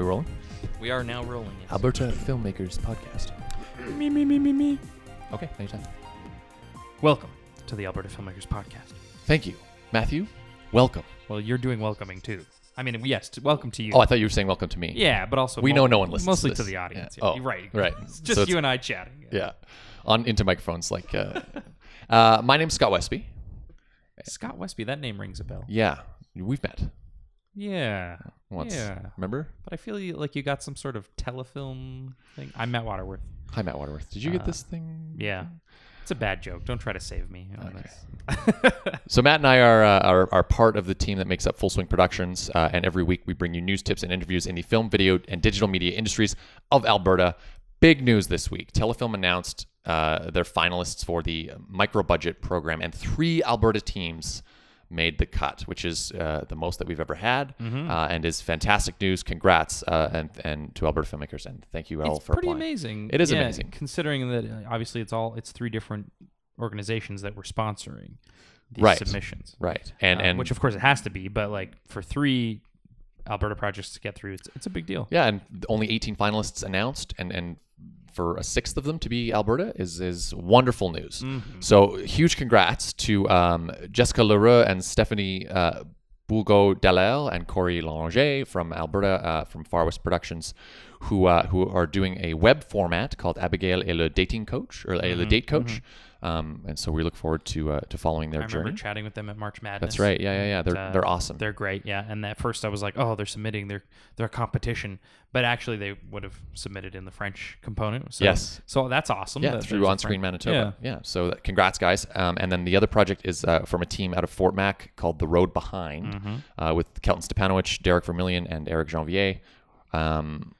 we rolling? We are now rolling. Yes. Alberta Filmmakers Podcast. Me, me, me, me, me. Okay, anytime. Welcome to the Alberta Filmmakers Podcast. Thank you, Matthew. Welcome. Well, you're doing welcoming too. I mean, yes, t- welcome to you. Oh, I thought you were saying welcome to me. yeah, but also We mo- know no one listens to Mostly this. to the audience. Yeah. Yeah. Oh, You're right. right. It's just So it's- you and I chatting. Yeah. On into microphones like. Uh, uh, my name's Scott Westby. Scott Westby. That name rings a bell. Yeah, we've met Yeah. once. Yeah. Remember? But I feel you, like you got some sort of telefilm thing. I'm Matt Waterworth. Hi, Matt Waterworth. Did you get Uh, this thing? Yeah. It's a bad joke. Don't try to save me on Okay. this. So Matt and I are, uh, are are part of the team that makes up Full Swing Productions, uh, and every week we bring you news, tips, and interviews in the film, video, and digital media industries of Alberta. Big news this week: Telefilm announced uh, their finalists for the micro budget program, and three Alberta teams made the cut, which is uh, the most that we've ever had, Mm-hmm. uh, and is fantastic news. Congrats, uh, and and to Alberta filmmakers, and thank you all it's for pretty applying. amazing. It is Yeah, amazing. considering that uh, obviously it's all it's three different organizations that were sponsoring these Right. submissions. Right, and Uh, and which of course it has to be, but like for three Alberta projects to get through, it's it's a big deal. Yeah, and only 18 finalists announced, and and for a sixth of them to be Alberta is is wonderful news. Mm-hmm. So huge congrats to um, Jessica Leroux and Stephanie uh, Boulgo Dallaire and Corey Langer from Alberta uh, from Far West Productions, who uh, who are doing a web format called Abigail et le dating coach or Mm-hmm. le date coach. Um, and so we look forward to uh, to following their I remember journey. chatting with them at March Madness. That's right. Yeah, yeah, yeah. They're Uh, they're awesome. They're great, yeah. And at first I was like, oh, they're submitting their their competition, but actually they would have submitted in the French component. So, Yes. So that's awesome. Yeah, that through On Screen Manitoba. Yeah. yeah. So that, congrats, guys. Um, and then the other project is uh, from a team out of Fort Mac called The Road Behind Mm-hmm. uh, with Kelton Stepanovich, Derek Vermillion, and Eric Janvier, um,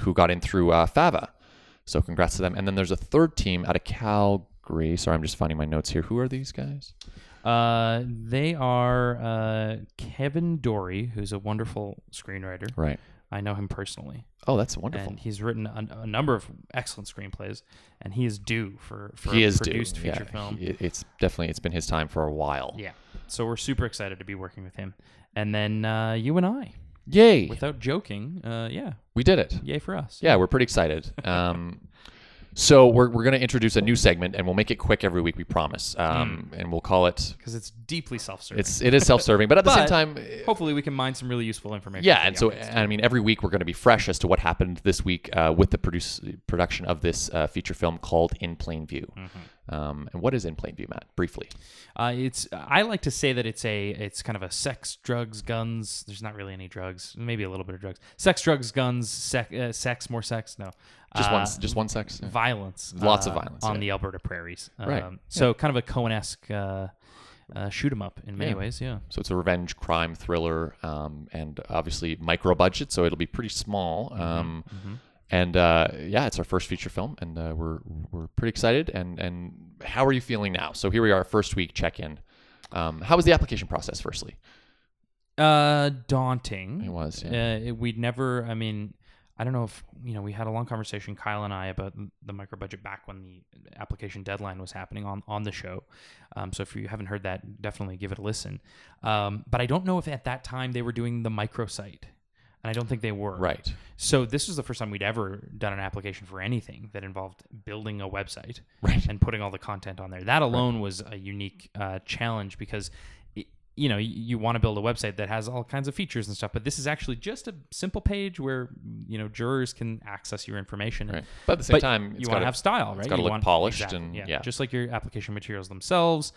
who got in through uh, Fava. So congrats to them. And then there's a third team out of Sorry, I'm just finding my notes here. Who are these guys? Uh, they are uh, Kevin Dory, who's a wonderful screenwriter. Right. I know him personally, Oh, that's wonderful. and he's written a, a number of excellent screenplays, and he is due for for he a is due. produced feature Yeah, film. he- it's definitely it's been his time for a while. Yeah, so we're super excited to be working with him, and then uh, you and I, Yay! without joking, uh, yeah, we did it. yay for us. Yeah, we're pretty excited. Um, so we're, we're going to introduce a new segment, and we'll make it quick every week. We promise, um, and we'll call it. because it's deeply self-serving. It's it is self-serving, but at the same time, hopefully we can mine some really useful information. yeah. And so. I mean, every week we're going to be fresh as to what happened this week uh, with the produce production of this uh, feature film called In Plain View. Um, and what is In Plain View, Matt? Briefly. Uh, it's I like to say that it's a it's kind of a sex, drugs, guns. There's not really any drugs, maybe a little bit of drugs. Sex, drugs, guns, sec, uh, sex, more sex. No, Just Uh, one, just one sex. Yeah. violence. Lots of uh, violence, on yeah. the Alberta prairies. Right, Um, So kind of a Coen-esque uh, uh, shoot 'em up in many Yeah. ways. Yeah. So it's a revenge crime thriller, um, and obviously micro budget, so it'll be pretty small. Mm-hmm. And uh, yeah, it's our first feature film, and uh, we're we're pretty excited. And and how are you feeling now? So here we are, first week check in. Um, how was the application process? Firstly, Uh, daunting. it was. Yeah. Uh, it, we'd never. I mean, I don't know if you know. We had a long conversation, Kyle and I, about the micro budget back when the application deadline was happening on on the show. Um, so if you haven't heard that, definitely give it a listen. Um, but I don't know if at that time they were doing the microsite, and I don't think they were. Right. So this was the first time we'd ever done an application for anything that involved building a website Right. and putting all the content on there. That alone was a unique uh, challenge because, it, you know, you, you want to build a website that has all kinds of features and stuff, but this is actually just a simple page where you know jurors can access your information. Right. But at the same But time, you want gotta- have style, right? gotta You look want- polished exactly, and- yeah. yeah. just like your application materials themselves.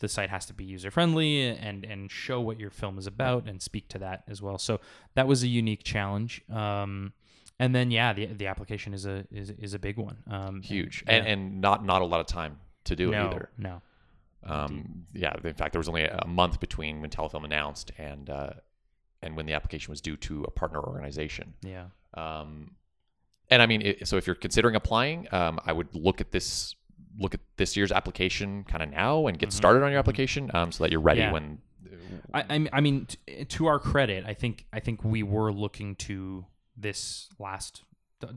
The site has to be user friendly and and show what your film is about and speak to that as well. So that was a unique challenge. Um, and then yeah, the the application is a is, is a big one. Um, huge, yeah. and and not not a lot of time to do it either. no. Um, yeah, in fact, there was only a month between when Telefilm announced and uh, and when the application was due to a partner organization. Yeah. Um, and I mean, it, so if you're considering applying, um, I would look at this look at this year's application kind of now and get started on your application um, so that you're ready Mm-hmm. Yeah. when. I, I mean, t- to our credit, I think I think we were looking to this last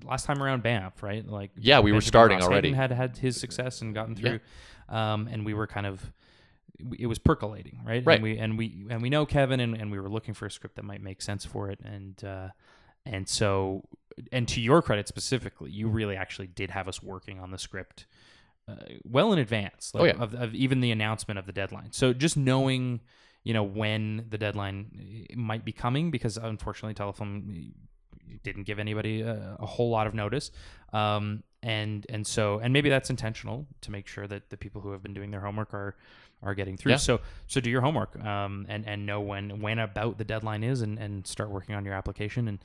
last time around Banff, right? Like Yeah, we were starting Ross already. Had had his success and gotten Yeah. through, um, and we were kind of it was percolating, right? Right. And we and we and we know Kevin, and, and we were looking for a script that might make sense for it, and uh, and so and to your credit specifically, you really actually did have us working on the script uh, well in advance like, Oh, yeah. of, of even the announcement of the deadline. So just knowing, you know, when the deadline uh, might be coming, because unfortunately, Telefilm didn't give anybody a, a whole lot of notice, um, and and so and maybe that's intentional to make sure that the people who have been doing their homework are are getting through. Yeah. So so do your homework um, and and know when when about the deadline is, and and start working on your application and.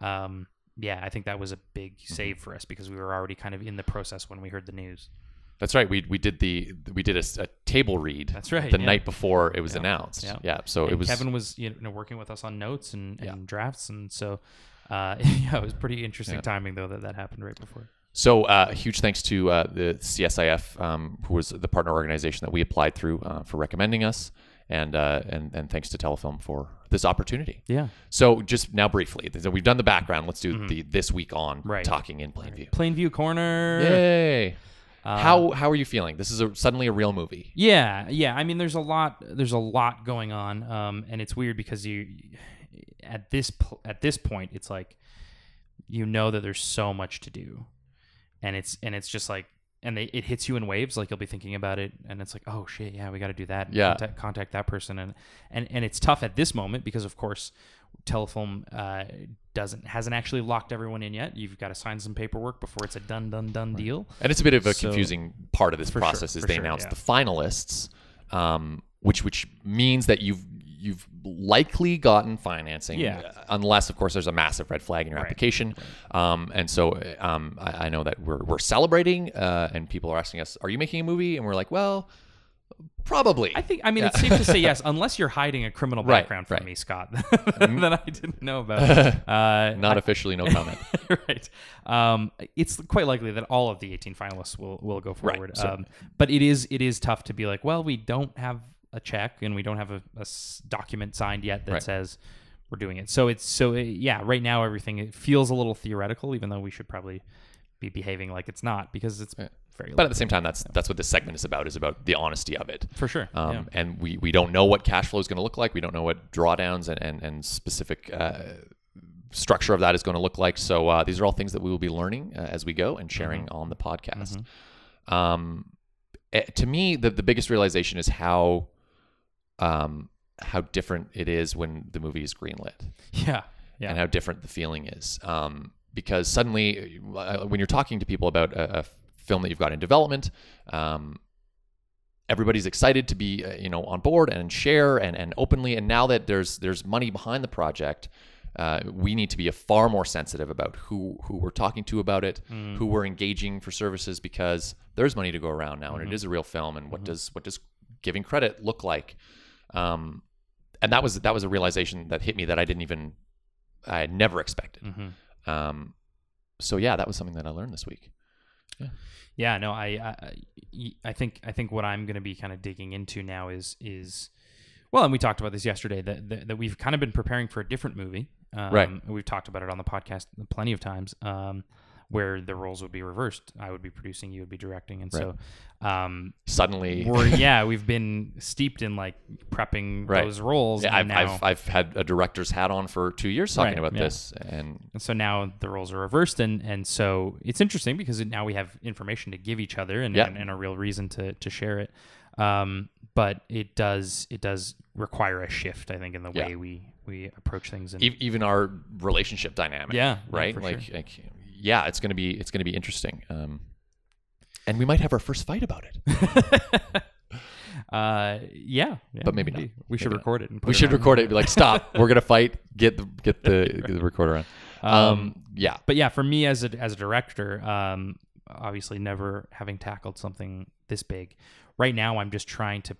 Um, yeah, I think that was a big Mm-hmm. save for us because we were already kind of in the process when we heard the news. That's right. We we did the we did a table read. That's right, The yeah. night before it was Yeah, announced. yeah. Yeah. So And it was Kevin was you know working with us on notes and, and drafts, and so uh, yeah, it was pretty interesting timing though that that happened right before. So, uh, huge thanks to uh, the CSIF, um, who was the partner organization that we applied through uh, for recommending us, and uh, and and thanks to Telefilm for this opportunity. Yeah, So, just now briefly, so we've done the background. Let's do the this week on Mm-hmm. Right. talking in Plainview. Plainview Corner. Yay! Uh, how how are you feeling? This is a, suddenly a real movie. Yeah, yeah. I mean, there's a lot. There's a lot going on, um, and it's weird because you, at this at this point, it's like, you know that there's so much to do, and it's and it's just like, and they, it hits you in waves. Like you'll be thinking about it, and it's like, oh shit, yeah, we got to do that. Yeah. contact, contact that person, and and and it's tough at this moment because of course, Telefilm uh, doesn't hasn't actually locked everyone in yet. You've got to sign some paperwork before it's a done done done deal. And it's a bit of a So- confusing part of this For sure, process is they sure, announced yeah. the finalists, um, which which means that you've you've likely gotten financing, Yeah. uh, unless of course there's a massive red flag in your Right, application. Um, and so um, I, I know that we're we're celebrating, uh, and people are asking us, "Are you making a movie?" And we're like, "Well, probably." I think I mean it's safe to say yes, unless you're hiding a criminal Right, background from right. me, Scott, that I didn't know about. Uh, Not officially, no comment. right. Um, it's quite likely that all of the 18 finalists will will go Right, forward. so- um, but it is it is tough to be like, well, we don't have a check and we don't have a, document signed yet that Right. says we're doing it. So it's so uh, yeah. Right now, everything it feels a little theoretical, even though we should probably be behaving like it's not because it's very. But at the same time, that's that's what this segment is about. Is about the honesty of it. for sure. Um, yeah. And we, we don't know what cash flow is going to look like. We don't know what drawdowns and, and, and specific uh, structure of that is going to look like. So uh, these are all things that we will be learning uh, as we go and sharing Mm-hmm. on the podcast. Um, eh, to me, the, the biggest realization is how um, how different it is when the movie is greenlit Yeah. Yeah. and how different the feeling is. Um, because suddenly, uh, when you're talking to people about a, a film that you've got in development, um, everybody's excited to be, uh, you know, on board and share and, and openly. And now that there's there's money behind the project, uh, we need to be a far more sensitive about who who we're talking to about it, who we're engaging for services, because there's money to go around now, and it is a real film. And what does what does giving credit look like? Um, and that was that was a realization that hit me that I didn't even I had never expected. Mhm. Um, so yeah, that was something that I learned this week. Yeah, no, I, I, I think, I think what I'm going to be kind of digging into now is, is, well, and we talked about this yesterday that that, that we've kind of been preparing for a different movie. Um, Right. We've talked about it on the podcast plenty of times, um, where the roles would be reversed. I would be producing, you would be directing, and so, um, Suddenly, we're yeah, we've been steeped in like prepping Right. those roles. yeah, I've, now, I've I've had a director's hat on for two years talking Right, about yeah. this, and And so now the roles are reversed, and and so it's interesting because now we have information to give each other and, Yeah. and, and a real reason to to share it. Um, but it does it does require a shift, I think, in the Yeah. way we we approach things. And even our relationship dynamic. Yeah, yeah, right. for like, sure. like, yeah, it's gonna be it's gonna be interesting. Um, and we might have our first fight about it. uh, yeah, yeah, But maybe not. We should Maybe not. record it. And put we should on. record it. and Be like, stop. We're gonna fight. Get the get the, get the recorder on. Um, Um, yeah. but yeah, for me as a as a director, um, obviously never having tackled something this big, right now I'm just trying to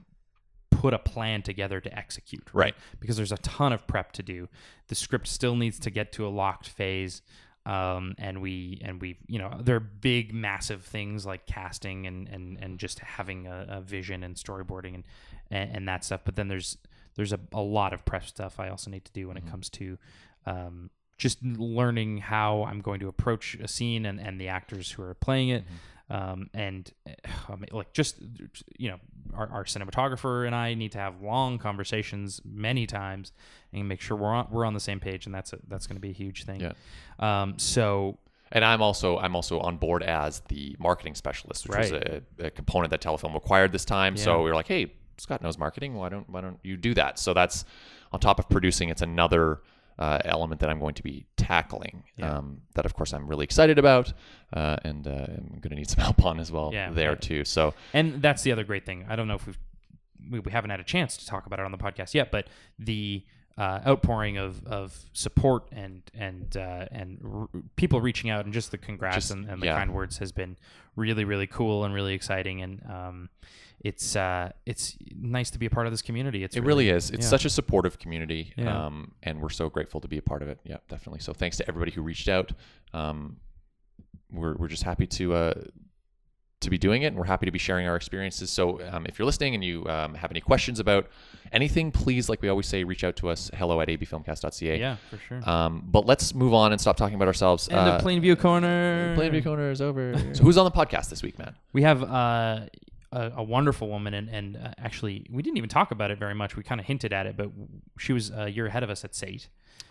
put a plan together to execute. Right. Because there's a ton of prep to do. The script still needs to get to a locked phase. Um, and we and we you know there are big massive things like casting and and and just having a, a vision and storyboarding and, and and that stuff. But then there's there's a, a lot of prep stuff I also need to do when it comes to um, just learning how I'm going to approach a scene and, and the actors who are playing it. Um, and mean, like just you know, our, our cinematographer and I need to have long conversations many times and make sure we're on we're on the same page, and that's a, that's going to be a huge thing. Yeah. Um, so And I'm also I'm also on board as the marketing specialist, which was a, a component that Telefilm required this time. So we were like, hey, Scott knows marketing. Why don't why don't you do that? So that's on top of producing. It's another uh, element that I'm going to be tackling. Yeah. Um, that of course I'm really excited about, uh, and uh, I'm going to need some help on as well Yeah, there yeah. too. So And that's the other great thing. I don't know if we've we, we haven't had a chance to talk about it on the podcast yet, but the uh, outpouring of, of support and and uh, and r- people reaching out and just the congrats Just- and, and the yeah. kind words has been really really cool and really exciting and um, it's uh, it's nice to be a part of this community. It's it really is. It's yeah. such a supportive community, Yeah. um, and we're so grateful to be a part of it. Yeah, definitely. So thanks to everybody who reached out. Um, we're we're just happy to uh, to be doing it, and we're happy to be sharing our experiences. So um, if you're listening and you um, have any questions about anything, please, like we always say, reach out to us. Hello at abfilmcast.ca. yeah for sure. Um, but let's move on and stop talking about ourselves. and Uh, the Plainview Corner. Plainview Corner is over. so who's on the podcast this week, man? We have uh, a, a wonderful woman, and, and uh, actually, we didn't even talk about it very much. We kind of hinted at it, but she was a year ahead of us at SAIT,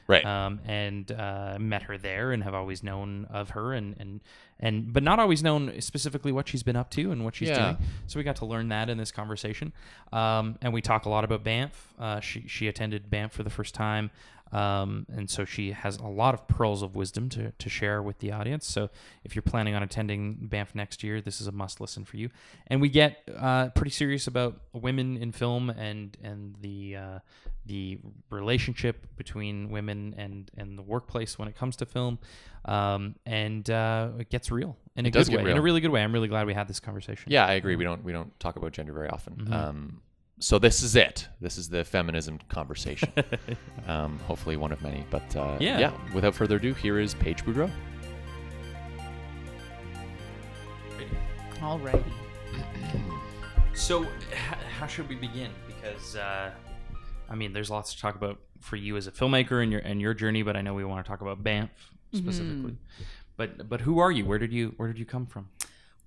Right. um, and uh, met her there, and have always known of her, and and and but not always known specifically what she's been up to and what she's Yeah. doing. So we got to learn that in this conversation, um, and we talk a lot about Banff. Uh, she she attended Banff for the first time. Um, and so she has a lot of pearls of wisdom to, to share with the audience. So if you're planning on attending Banff next year, this is a must listen for you. And we get uh, pretty serious about women in film and and the uh, the relationship between women and and the workplace when it comes to film. Um, and uh, it gets real in a It good way, in a really good way. I'm really glad we had this conversation. Yeah, I agree. We don't we don't talk about gender very often. Mm-hmm. Um, so this is it. This is the feminism conversation. um, hopefully one of many. But uh, Yeah. yeah. Without further ado, here is Paige Boudreau. Alrighty. So, h- how should we begin? Because uh, I mean, there's lots to talk about for you as a filmmaker and your and your journey, but I know we want to talk about Banff specifically. But but who are you? Where did you where did you come from?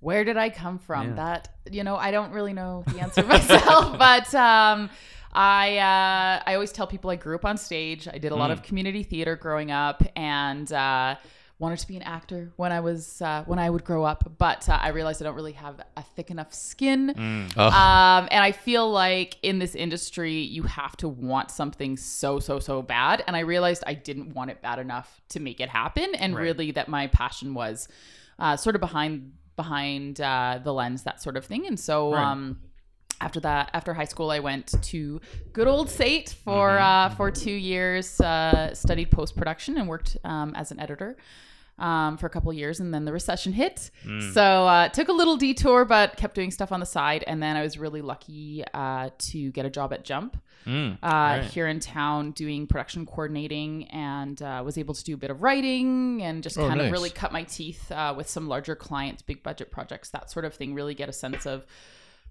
Where did I come from? Yeah. That you know, I don't really know the answer myself, but um, I uh, I always tell people I grew up on stage. I did a lot Mm. of community theater growing up, and uh, wanted to be an actor when I was uh, when I would grow up. But uh, I realized I don't really have a thick enough skin. Oh. Um, and I feel like in this industry, you have to want something so, so, so bad. And I realized I didn't want it bad enough to make it happen. And Right. really, that my passion was uh, sort of behind behind uh, the lens, that sort of thing. And so. Right. Um, after that, after high school, I went to good old SAIT for Mm-hmm. uh, for two years. Uh, studied post production and worked um, as an editor um, for a couple years, and then the recession hit. Mm. So uh, took a little detour, but kept doing stuff on the side. And then I was really lucky uh, to get a job at Jump Mm, uh, right. here in town, doing production coordinating, and uh, was able to do a bit of writing and just Oh, kind nice. of really cut my teeth uh, with some larger clients, big budget projects, that sort of thing. Really get a sense of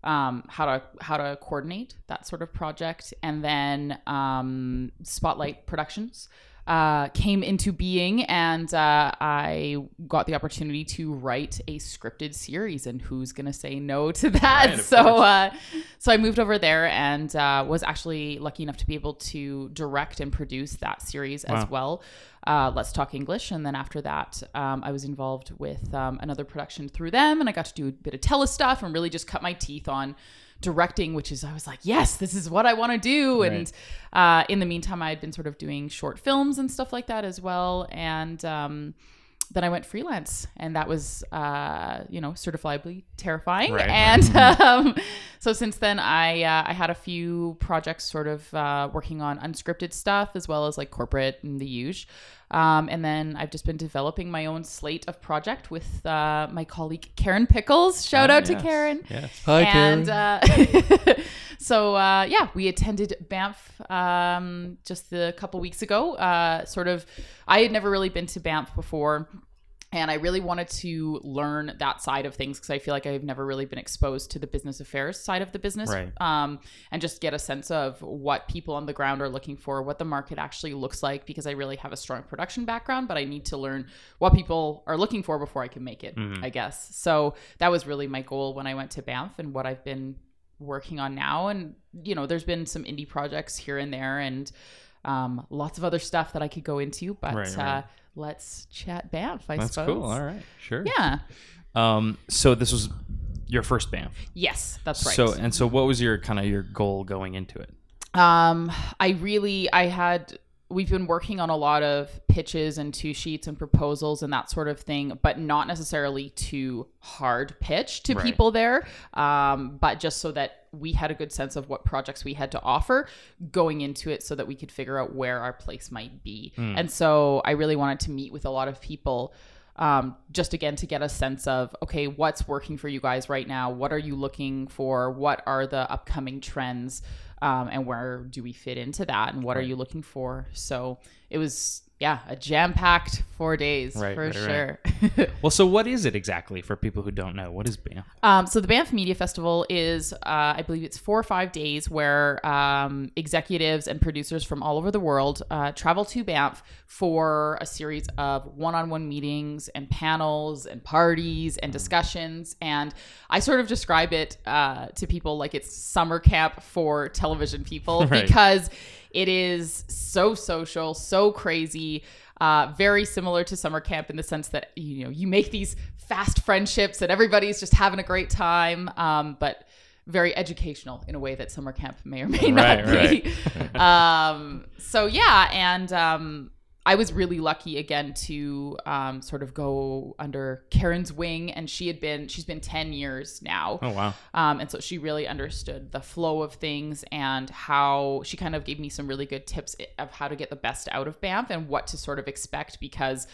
um, how to how to coordinate that sort of project, and then um, Spotlight Productions uh, came into being, and uh, I got the opportunity to write a scripted series. And who's gonna say no to that? Right, so, uh, so I moved over there and uh, was actually lucky enough to be able to direct and produce that series Wow. as well. Uh, Let's Talk English, and then after that, um, I was involved with um, another production through them, and I got to do a bit of tele stuff and really just cut my teeth on directing, which is I was like, yes, this is what I want to do. And uh, in the meantime, I had been sort of doing short films and stuff like that as well, and um, then I went freelance, and that was, uh, you know, certifiably terrifying. Right, right. And um, so since then, I uh, I had a few projects, sort of uh, working on unscripted stuff as well as like corporate and the huge. Um, and then I've just been developing my own slate of project with uh, my colleague Karen Pickles. Shout Ah, out to Karen. Yes. Hi, and uh, so uh, yeah, we attended Banff um, just a couple weeks ago. Uh, sort of, I had never really been to Banff before. And I really wanted to learn that side of things because I feel like I've never really been exposed to the business affairs side of the business, Right. um, and just get a sense of what people on the ground are looking for, what the market actually looks like. Because I really have a strong production background, but I need to learn what people are looking for before I can make it. Mhm. I guess so. That was really my goal when I went to Banff, and what I've been working on now. And you know, there's been some indie projects here and there, and um, lots of other stuff that I could go into. But Right, Uh, right. Let's chat Banff. I That's suppose. cool. All right, sure. Yeah. Um, so this was your first Banff. Yes, that's right. So and so, what was your kind of your goal going into it? Um, I really, I had, we've been working on a lot of pitches and two sheets and proposals and that sort of thing, but not necessarily too hard pitch to Right. people there. Um, but just so that we had a good sense of what projects we had to offer going into it so that we could figure out where our place might be. And so I really wanted to meet with a lot of people um, just again to get a sense of okay what's working for you guys right now? What are you looking for? What are the upcoming trends? Um, and where do we fit into that? And what are you looking for? So it was yeah a jam-packed four days Right, for right, sure Well, so what is it exactly for people who don't know? What is Banff? Um, so the Banff Media Festival is, uh, I believe it's four or five days where um, executives and producers from all over the world uh, travel to Banff for a series of one-on-one meetings and panels and parties and discussions. And I sort of describe it uh, to people like it's summer camp for television people Right. because it is so social, so crazy. Uh, very similar to summer camp in the sense that you know you make these fast friendships and everybody's just having a great time, um, but very educational in a way that summer camp may or may not Right, be. um, so yeah, and um, I was really lucky again to um, sort of go under Karen's wing, and she had been she's been ten years now. Oh wow. Um, and so she really understood the flow of things and how she kind of gave me some really good tips of how to get the best out of Banff and what to sort of expect because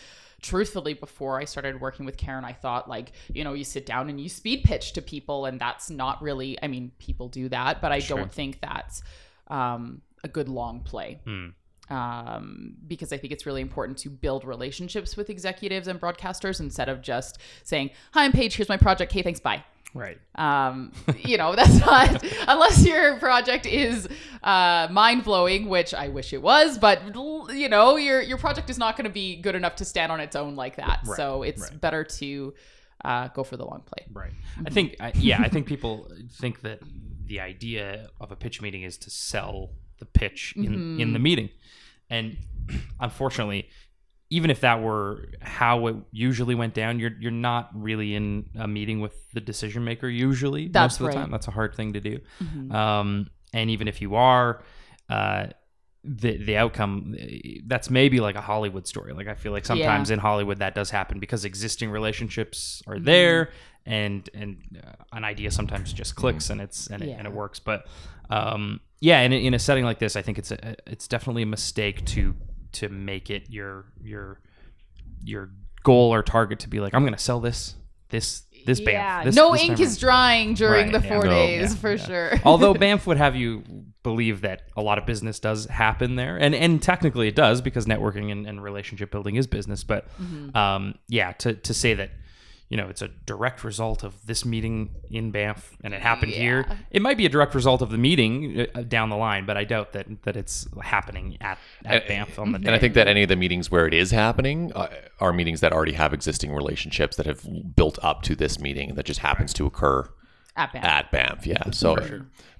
truthfully before I started working with Karen I thought like you know you sit down and you speed pitch to people and that's not really I mean people do that but I Sure. don't think that's um, a good long play Hmm. Um, because I think it's really important to build relationships with executives and broadcasters instead of just saying, "Hi, I'm Paige. Here's my project. Hey, thanks. Bye." Right. Um, you know, that's not unless your project is uh, mind blowing, which I wish it was. But you know, your your project is not going to be good enough to stand on its own like that. Right, So it's right. better to uh, go for the long play. Right. I think, I, yeah, I think people think that the idea of a pitch meeting is to sell the pitch in, in the meeting. And unfortunately, even if that were how it usually went down, you're you're not really in a meeting with the decision maker usually That's most of the right. time. That's a hard thing to do. Mhm. Um, and even if you are, uh, the the outcome that's maybe like a Hollywood story. Like I feel like sometimes in Hollywood that does happen because existing relationships are there, and and uh, an idea sometimes just clicks and it's and it, and it works. But um, yeah, in in a setting like this, I think it's a it's definitely a mistake to to make it your your your goal or target to be like I'm going to sell this this this band. yeah, This, no this ink time is drying during Right, the four No, days yeah, for yeah. sure. Although Banff would have you believe that a lot of business does happen there, and and technically it does because networking and, and relationship building is business. But Mm-hmm. um, yeah, to to say that you know it's a direct result of this meeting in Banff and it happened here, it might be a direct result of the meeting uh, down the line, but I doubt that that it's happening at, at And- Banff on the day. And I think that any of the meetings where it is happening uh, are meetings that already have existing relationships that have built up to this meeting that just happens to occur at Banff. at Banff. Yeah. So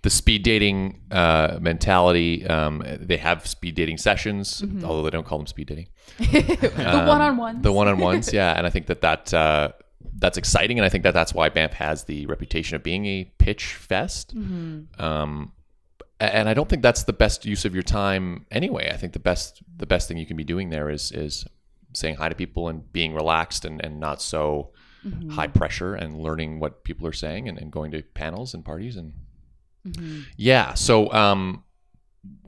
the speed dating uh, mentality, um, they have speed dating sessions, although they don't call them speed dating. the one on one. Um, The one on ones. yeah. And I think that that. Uh, that's exciting, and I think that that's why Banff has the reputation of being a pitch fest. Um, and I don't think that's the best use of your time anyway. I think the best the best thing you can be doing there is is saying hi to people and being relaxed and, and not so high pressure and learning what people are saying and, and going to panels and parties and yeah. So um,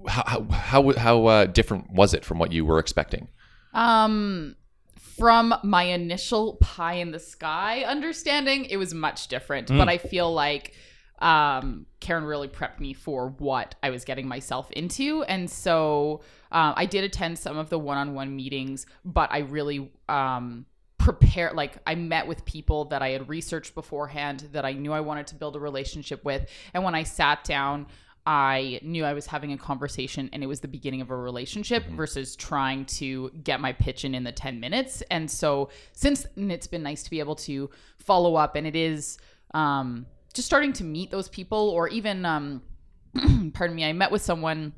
how how how, how uh, different was it from what you were expecting? Um, from my initial pie in the sky understanding, it was much different. But I feel like um, Karen really prepped me for what I was getting myself into, and so um, I did attend some of the one-on-one meetings. But I really um, prepare like I met with people that I had researched beforehand that I knew I wanted to build a relationship with and when I sat down I knew I was having a conversation and it was the beginning of a relationship versus trying to get my pitch in in the 10 minutes. And so since then, it's been nice to be able to follow up and it is um, just starting to meet those people or even, um, pardon me, I met with someone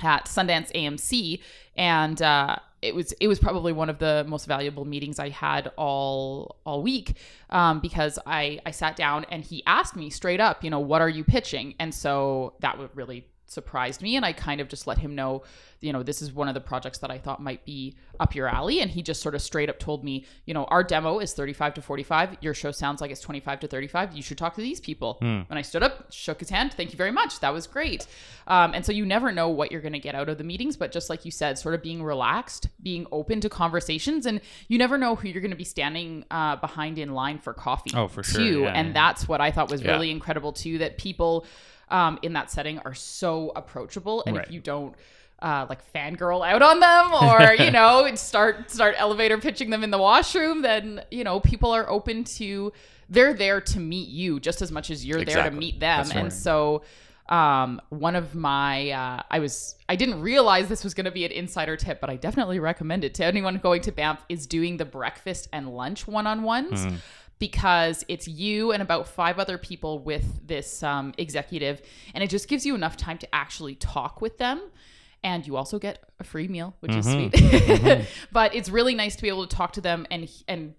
at Sundance AMC, and uh, it was it was probably one of the most valuable meetings I had all all week um, because I I sat down and he asked me straight up, you know, what are you pitching? And so that would really surprised me and I kind of just let him know, you know, this is one of the projects that I thought might be up your alley and he just sort of straight up told me, you know, our demo is 35 to 45, your show sounds like it's 25 to 35, you should talk to these people. And I stood up, shook his hand, thank you very much. That was great. Um, and so you never know what you're going to get out of the meetings, but just like you said, sort of being relaxed, being open to conversations and you never know who you're going to be standing uh, behind in line for coffee. Oh, for sure. Yeah, and yeah. that's what I thought was Yeah. really incredible too that people um, in that setting are so approachable. And Right. if you don't uh, like fangirl out on them or you know start start elevator pitching them in the washroom then you know people are open to they're there to meet you just as much as you're there to meet them. That's and so um, one of my uh, i was i didn't realize this was going to be an insider tip but i definitely recommend it to anyone going to banff is doing the breakfast and lunch one-on-ones because it's you and about five other people with this um, executive, and it just gives you enough time to actually talk with them. And you also get a free meal, which is sweet. but it's really nice to be able to talk to them and and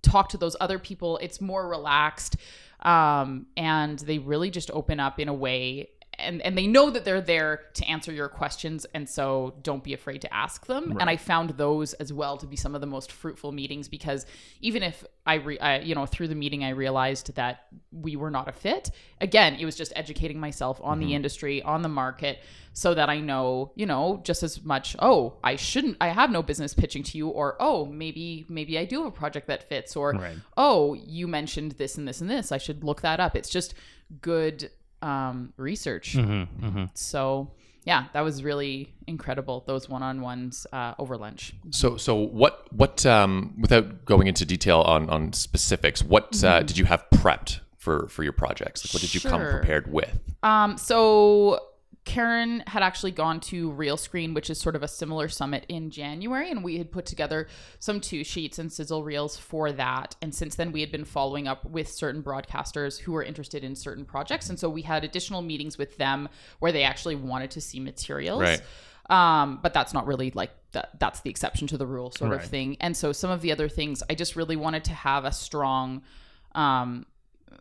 talk to those other people. It's more relaxed, um, and they really just open up in a way. And, and they know that they're there to answer your questions and so don't be afraid to ask them. And i found those as well to be some of the most fruitful meetings because even if I, re- I you know through the meeting i realized that we were not a fit again it was just educating myself on the mm-hmm. industry on the market so that i know you know just as much oh i shouldn't i have no business pitching to you or oh maybe maybe i do have a project that fits or Right. oh you mentioned this and this and this i should look that up. It's just good um, research Mm-hmm, so yeah that was really incredible those one-on-ones uh, over lunch So, so what, what, um, without going into detail on, on specifics, what uh, did you have prepped for, for your projects? Like, what did you come Mm-hmm. Prepared with? Um, so Karen had actually gone to Realscreen, which is sort of a similar summit in January, and we had put together some two sheets and sizzle reels for that. And since then, we had been following up with certain broadcasters who were interested in certain projects, and so we had additional meetings with them where they actually wanted to see materials. Right. Um, but that's not really like that. That's the exception to the rule, sort Right. of thing. And so some of the other things, I just really wanted to have a strong um,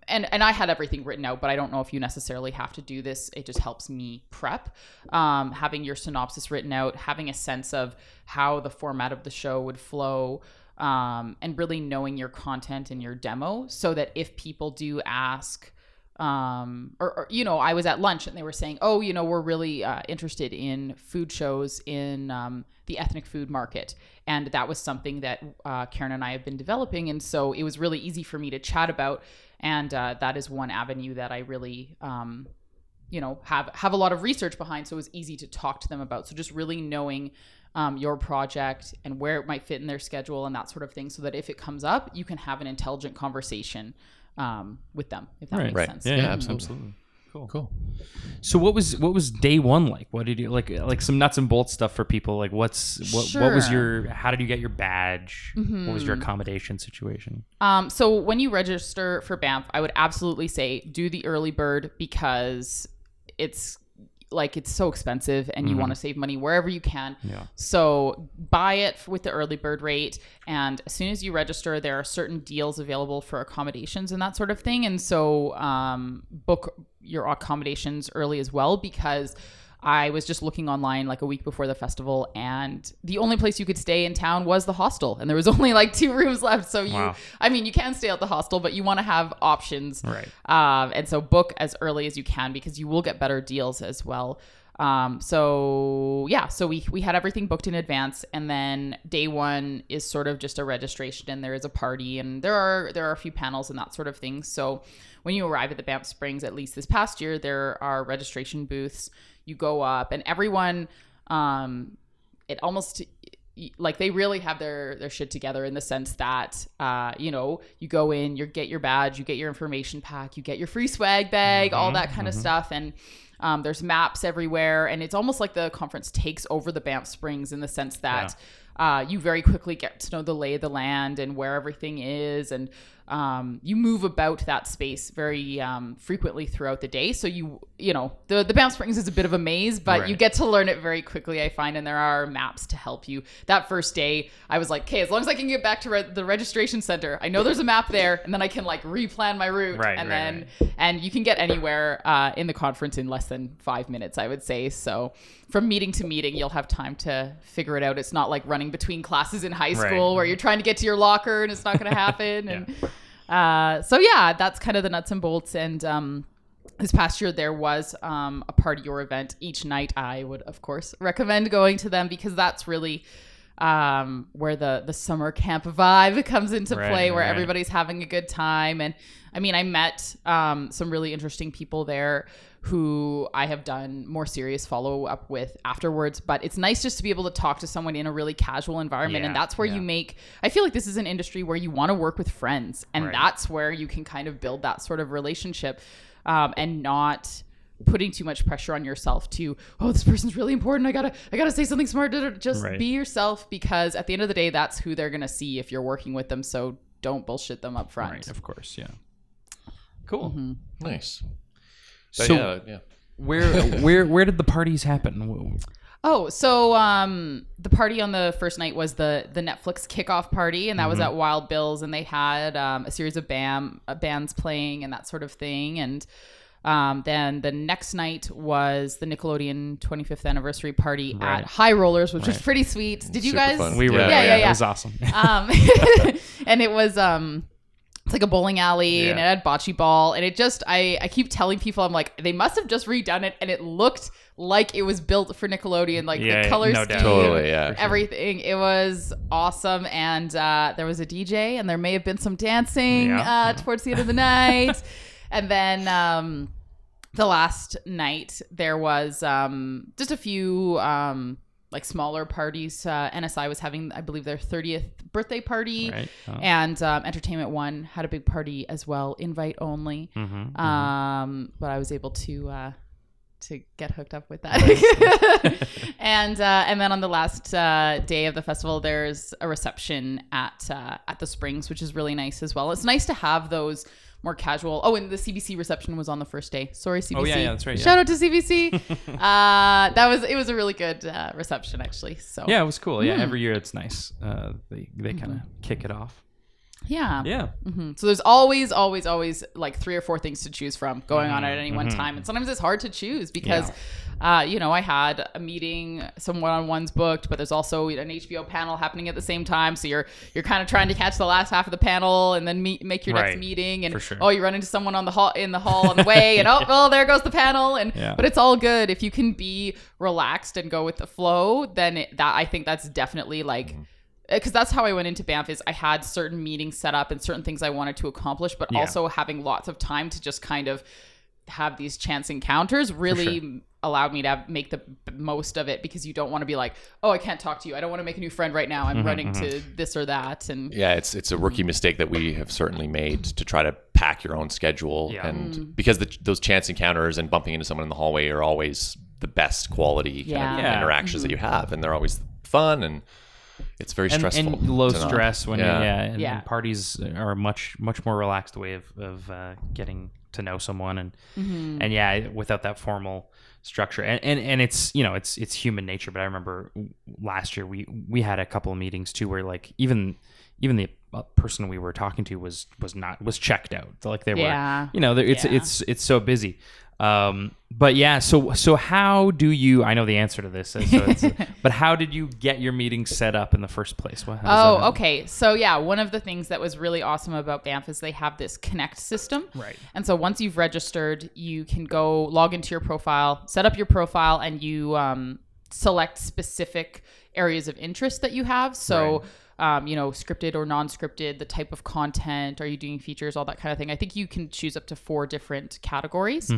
and and I had everything written out, but I don't know if you necessarily have to do this. It just helps me prep. Um, having your synopsis written out, having a sense of how the format of the show would flow, um, and really knowing your content and your demo, so that if people do ask. Um, or, or you know, I was at lunch and they were saying, "Oh, you know, we're really uh, interested in food shows in um, the ethnic food market," and that was something that uh, Karen and I have been developing, and so it was really easy for me to chat about and uh, that is one avenue that I really, um, you know, have have a lot of research behind. So it was easy to talk to them about. So just really knowing um, your project and where it might fit in their schedule and that sort of thing, so that if it comes up, you can have an intelligent conversation um, with them. If that Right. makes Right. sense. Yeah, Yeah, yeah, absolutely. Absolutely. Cool. Cool. So what was what was day one like? What did you like like some nuts and bolts stuff for people? Like what's what what was your how did you get your badge? What was your accommodation situation? Um, so when you register for Banff, I would absolutely say do the early bird because it's like it's so expensive and you want to save money wherever you can. Yeah. So buy it with the early bird rate, and as soon as you register, there are certain deals available for accommodations and that sort of thing. And so um, book your accommodations early as well because. I was just looking online like a week before the festival, and the only place you could stay in town was the hostel, and there was only like two rooms left. So you, Wow. I mean, you can stay at the hostel, but you want to have options, Right. Um, and so book as early as you can because you will get better deals as well. Um, so yeah, so we we had everything booked in advance, and then day one is sort of just a registration, and there is a party, and there are there are a few panels and that sort of thing. So when you arrive at the Banff Springs, at least this past year, there are registration booths. You go up, and everyone, um, it almost like they really have their their shit together in the sense that uh you know you go in you get your badge you get your information pack you get your free swag bag all that kind of stuff and um, there's maps everywhere and it's almost like the conference takes over the Banff Springs in the sense that uh, you very quickly get to know the lay of the land and where everything is and um, you move about that space very um, frequently throughout the day. So you you know the the Banff Springs is a bit of a maze but you get to learn it very quickly I find and there are maps to help you. That first day I was like okay as long as I can get back to re- the registration center I know there's a map there and then I can like replan my route. Right, and right, then and you can get anywhere uh, in the conference in less than five minutes i would say. So from meeting to meeting you'll have time to figure it out. It's not like running between classes in high Right. school where you're trying to get to your locker and it's not going to happen and uh, so yeah that's kind of the nuts and bolts. And um, this past year there was um, a party or event. Each night i would of course recommend going to them because that's really um, where the the summer camp vibe comes into Right, play where right. everybody's having a good time. And i mean i met um, some really interesting people there who i have done more serious follow-up with afterwards but it's nice just to be able to talk to someone in a really casual environment and that's where yeah. you make i feel like this is an industry where you want to work with friends and Right. that's where you can kind of build that sort of relationship um, and not putting too much pressure on yourself to oh this person's really important i gotta i gotta say something smart just Right. be yourself because at the end of the day that's who they're gonna see if you're working with them so don't bullshit them up front Right, of course, yeah. Cool. Mm-hmm. Nice. But So yeah, yeah. where where where did the parties happen? Oh, so um, the party on the first night was the the Netflix kickoff party, and that was Mm-hmm. at Wild Bill's, and they had um, a series of bam uh, bands playing and that sort of thing, and um, then the next night was the Nickelodeon 25th anniversary party Right. at High Rollers, which was pretty sweet. Did you Super guys? fun. We were Yeah, there. yeah, yeah. It was awesome. um, and it was um it's like a bowling alley and it had bocce ball. And it just I I keep telling people I'm like they must have just redone it and it looked like it was built for Nickelodeon like Yeah, the color no scheme. Totally, yeah. everything. It was awesome. And uh, there was a DJ and there may have been some dancing Yeah, uh, towards the end of the night. And then um the last night there was um just a few um like smaller parties uh, nsi was having i believe their 30th birthday party Right. Oh. and um, entertainment one had a big party as well invite only Mhm, um but i was able to uh to get hooked up with that. And uh and then on the last uh day of the festival there's a reception at uh at the springs which is really nice as well. It's nice to have those more casual oh and the cbc reception was on the first day. Sorry cbc Oh, yeah, yeah, that's right, shout yeah. out to cbc uh that was it was a really good uh, reception actually so. Yeah, it was cool. Yeah, every year it's nice. Uh, they they kind of kick it off. Yeah Yeah. Mhm. So there's always, always, always like three or four things to choose from going on at any one time, and sometimes it's hard to choose because, uh, you know, I had a meeting, some one-on-ones booked, but there's also an HBO panel happening at the same time, so you're you're kind of trying to catch the last half of the panel and then meet, make your next meeting, and sure. oh, you run into someone on the hall in the hall on the way, and oh, well, there goes the panel, and Yeah. but it's all good if you can be relaxed and go with the flow. Then it, that I think that's definitely like Uh, because that's how I went into Banff is I had certain meetings set up and certain things I wanted to accomplish, but Yeah. also having lots of time to just kind of have these chance encounters really allowed me to have, make the most of it because you don't want to be like, oh, I can't talk to you. I don't want to make a new friend right now. I'm mm-hmm, running mm-hmm. to this or that. And Yeah, it's it's a rookie mistake that we have certainly made to try to pack your own schedule, Yeah. and Mm. because the, those chance encounters and bumping into someone in the hallway are always the best quality kind of Yeah. interactions that mm-hmm. you have, and they're always fun, and it's very And, stressful. and low to not- stress when yeah. yeah, yeah, and, Yeah. and parties are a much much more relaxed way of of uh, getting to know someone and Mm-hmm. and yeah without that formal structure and, and and it's you know it's it's human nature but i remember last year we we had a couple of meetings too where like even even the uh, person we were talking to was was not was checked out like they Yeah. were you know they're- it's Yeah. it's it's so busy um but yeah so so how do you i know the answer to this so it's, but how did you get your meeting set up in the first place What- how does that Oh, okay. So yeah, one of the things that was really awesome about Banff is they have this Connect system. Right. And so once you've registered, you can go log into your profile, set up your profile, and you um, select specific areas of interest that you have. So um, you know, scripted or non-scripted, the type of content, are you doing features, all that kind of thing. I think you can choose up to four different categories,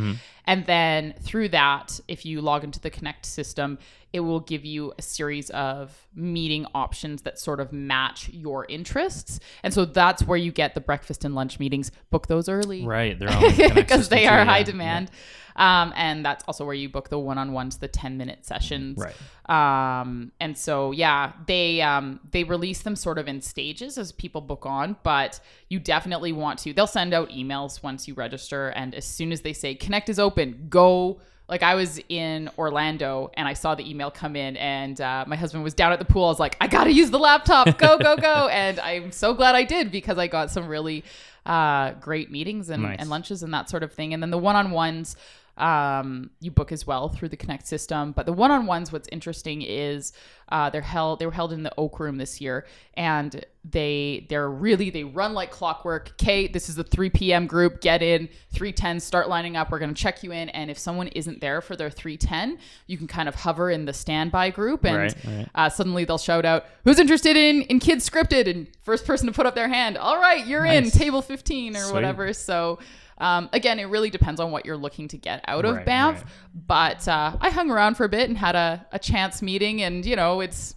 and then through that, if you log into the Connect system, it will give you a series of meeting options that sort of match your interests, and so that's where you get the breakfast and lunch meetings. Book those early, Right. They're on because they are yeah, high yeah. demand. Um, and that's also where you book the one-on-ones, the 10-minute sessions. Right. Um, and so yeah, they um, they release them sort of in stages as people book on, but you definitely want to. They'll send out emails once you register, and as soon as they say Connect is open, go. Like I was in Orlando and I saw the email come in, and uh, my husband was down at the pool. I was like, I gotta use the laptop, go go go! and I'm so glad I did because I got some really uh, great meetings and, Nice. and lunches and that sort of thing. And then the one-on-ones um, you book as well through the Connect system. But the one-on-ones, what's interesting is uh, they're held. They were held in the Oak Room this year, and they they're really they run like clockwork. Kate, this is the 3 p.m. group. Get in 310. Start lining up. We're gonna check you in, and if someone isn't there for their 310, you can kind of hover in the standby group, and Right, right. Uh, suddenly they'll shout out, "Who's interested in in kids scripted?" And first person to put up their hand. All right, you're in table 15 or Sweet. whatever. So. Um, again, it really depends on what you're looking to get out of Right, Banff. right. But uh, I hung around for a bit and had a, a chance meeting, and you know, it's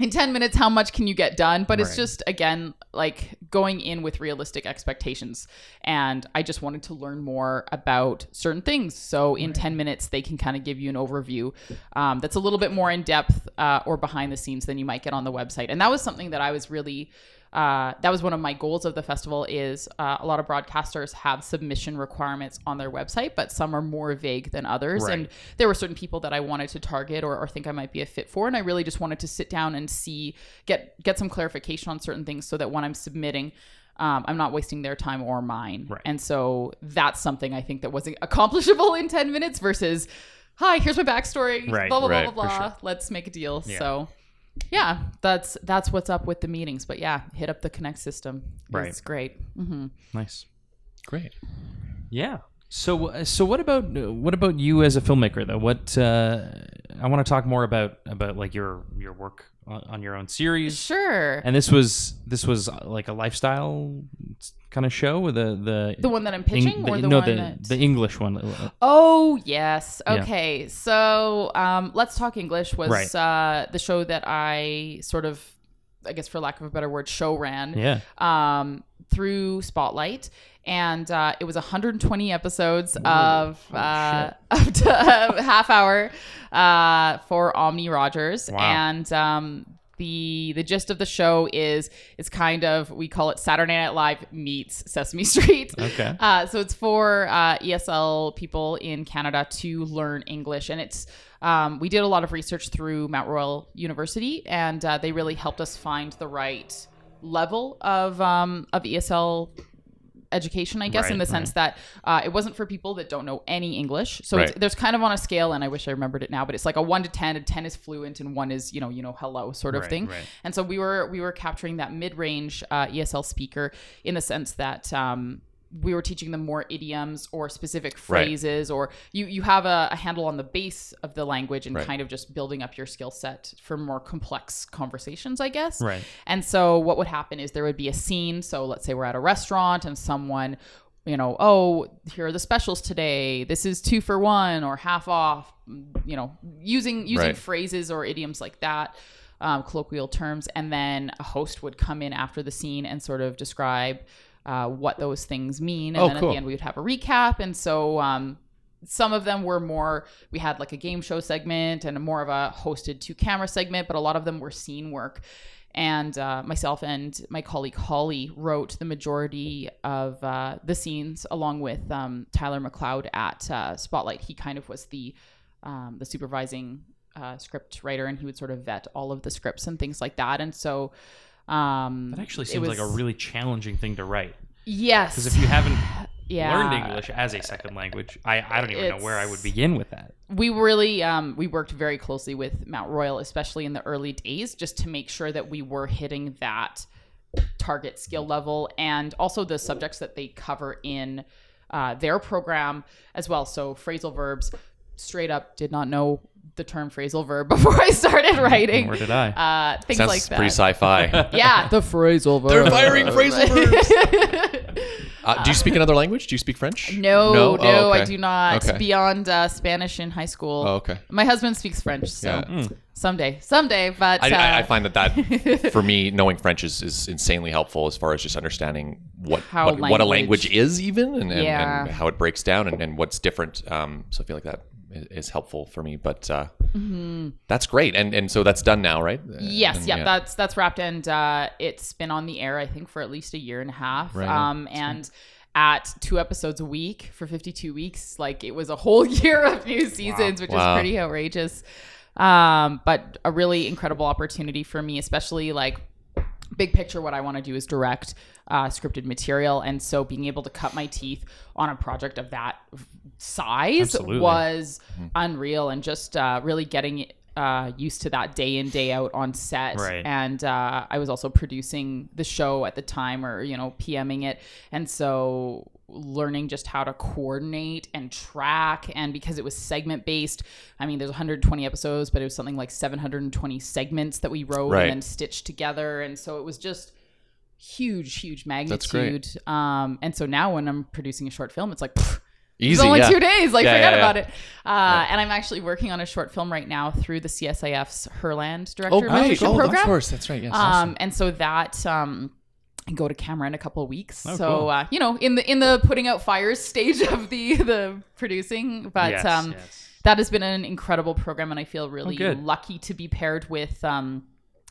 in 10 minutes, how much can you get done? But it's just, again, like going in with realistic expectations. And I just wanted to learn more about certain things. So in 10 minutes, they can kind of give you an overview um, that's a little bit more in depth uh, or behind the scenes than you might get on the website. And that was something that I was really uh, that was one of my goals of the festival is uh, a lot of broadcasters have submission requirements on their website but some are more vague than others Right. and there were certain people that i wanted to target or, or think i might be a fit for and i really just wanted to sit down and see get get some clarification on certain things so that when i'm submitting um, i'm not wasting their time or mine Right. and so that's something i think that wasn't accomplishable in 10 minutes versus hi here's my backstory Right, blah blah right, blah blah blah sure. let's make a deal Yeah. so yeah that's that's what's up with the meetings but yeah hit up the connect system Right. it's great hmm Nice. Great. Yeah. So uh, so what about what about you as a filmmaker though? What uh, I want to talk more about about like your your work on, on your own series. sure And this was this was uh, like a lifestyle kind of show with the the the one that i'm pitching the, or the no one the that the English one. Uh, Oh yes. Yeah. Okay. So um, let's talk English was Right. uh, the show that I sort of, I guess for lack of a better word, show ran Yeah. um, through Spotlight, and uh, it was 120 episodes of oh, uh, up to half hour uh, for Omni Rogers, Wow. and um, the the gist of the show is it's kind of we call it Saturday Night Live meets Sesame Street. Okay. Uh, so it's for uh, ESL people in Canada to learn English, and it's um, we did a lot of research through Mount Royal University, and uh, they really helped us find the right level of um, of ESL education, I guess, in Right, the sense that uh, it wasn't for people that don't know any English. So it's, Right. there's kind of on a scale, and I wish I remembered it now, but it's like a one to ten, and ten is fluent, and one is you know you know hello sort of Right, thing. right. And so we were we were capturing that mid range uh, ESL speaker in the sense that. Um, we were teaching them more idioms or specific Right. phrases, or you you have a, a handle on the base of the language and Right. kind of just building up your skill set for more complex conversations, I guess. Right. And so what would happen is there would be a scene. So let's say we're at a restaurant and someone, you know, oh, here are the specials today. This is two for one or half off. You know, using using Right. phrases or idioms like that, um, colloquial terms, and then a host would come in after the scene and sort of describe uh, what those things mean. And Oh, then at cool. the end we would have a recap. And so um, some of them were more we had like a game show segment and more of a hosted two camera segment but a lot of them were scene work and uh, myself and my colleague holly wrote the majority of uh, the scenes along with um, tyler mcleod at uh, spotlight he kind of was the um, the supervising uh, script writer and he would sort of vet all of the scripts and things like that and so um, That actually seems like a really challenging thing to write. yes Because if you haven't yeah. learned English as a second language, I, I don't even know where I would begin with that. we really um, we worked very closely with Mount Royal, especially in the early days, just to make sure that we were hitting that target skill level and also the subjects that they cover in uh, their program as well. So phrasal verbs, straight up did not know the term phrasal verb before I started writing. Where did I? Uh, things Sounds like that. pretty sci-fi. yeah, the phrasal verb. They're firing phrasal verbs. Uh, do you speak another language? Do you speak French? No, no, Oh, I do not. Okay. Beyond uh, Spanish in high school. Oh, okay. My husband speaks French, so Yeah. someday, someday. But I, uh, I, I find that that for me knowing French is, is insanely helpful as far as just understanding what How what, what a language- language is even and, and, Yeah. and how it breaks down and, and what's different. Um, so I feel like that i- is helpful for me. But uh, that's great, and and so that's done now, right? Mm-hmm. Yes, And, yeah, that's that's wrapped, and uh, it's been on the air, I think, for at least a year and a half. Right. Um, and at two episodes a week for 52 weeks, like it was a whole year of new seasons, which Wow. is pretty outrageous. Um, but a really incredible opportunity for me, especially like big picture what i want to do is direct uh, scripted material and so being able to cut my teeth on a project of that size Absolutely. was unreal and just uh, really getting uh, used to that day in day out on set Right. and uh, i was also producing the show at the time or you know pming it and so learning just how to coordinate and track and because it was segment based i mean there's 120 episodes but it was something like 720 segments that we wrote Right. and then stitched together and so it was just huge huge That's great. magnitude um and so now when i'm producing a short film it's like pfft, easy. it's only yeah. two days like Yeah, forget yeah, about it uh and i'm actually working on a short film right now through the csif's herland director Oh, mentorship Oh, program of course. That's right. Yes. um, and so that um, I go to camera in a couple of weeks. Oh, so cool. uh, you know, in the in the putting out fires stage of the the producing, but yes, um, yes. that has been an incredible program, and I feel really Oh, lucky to be paired with um,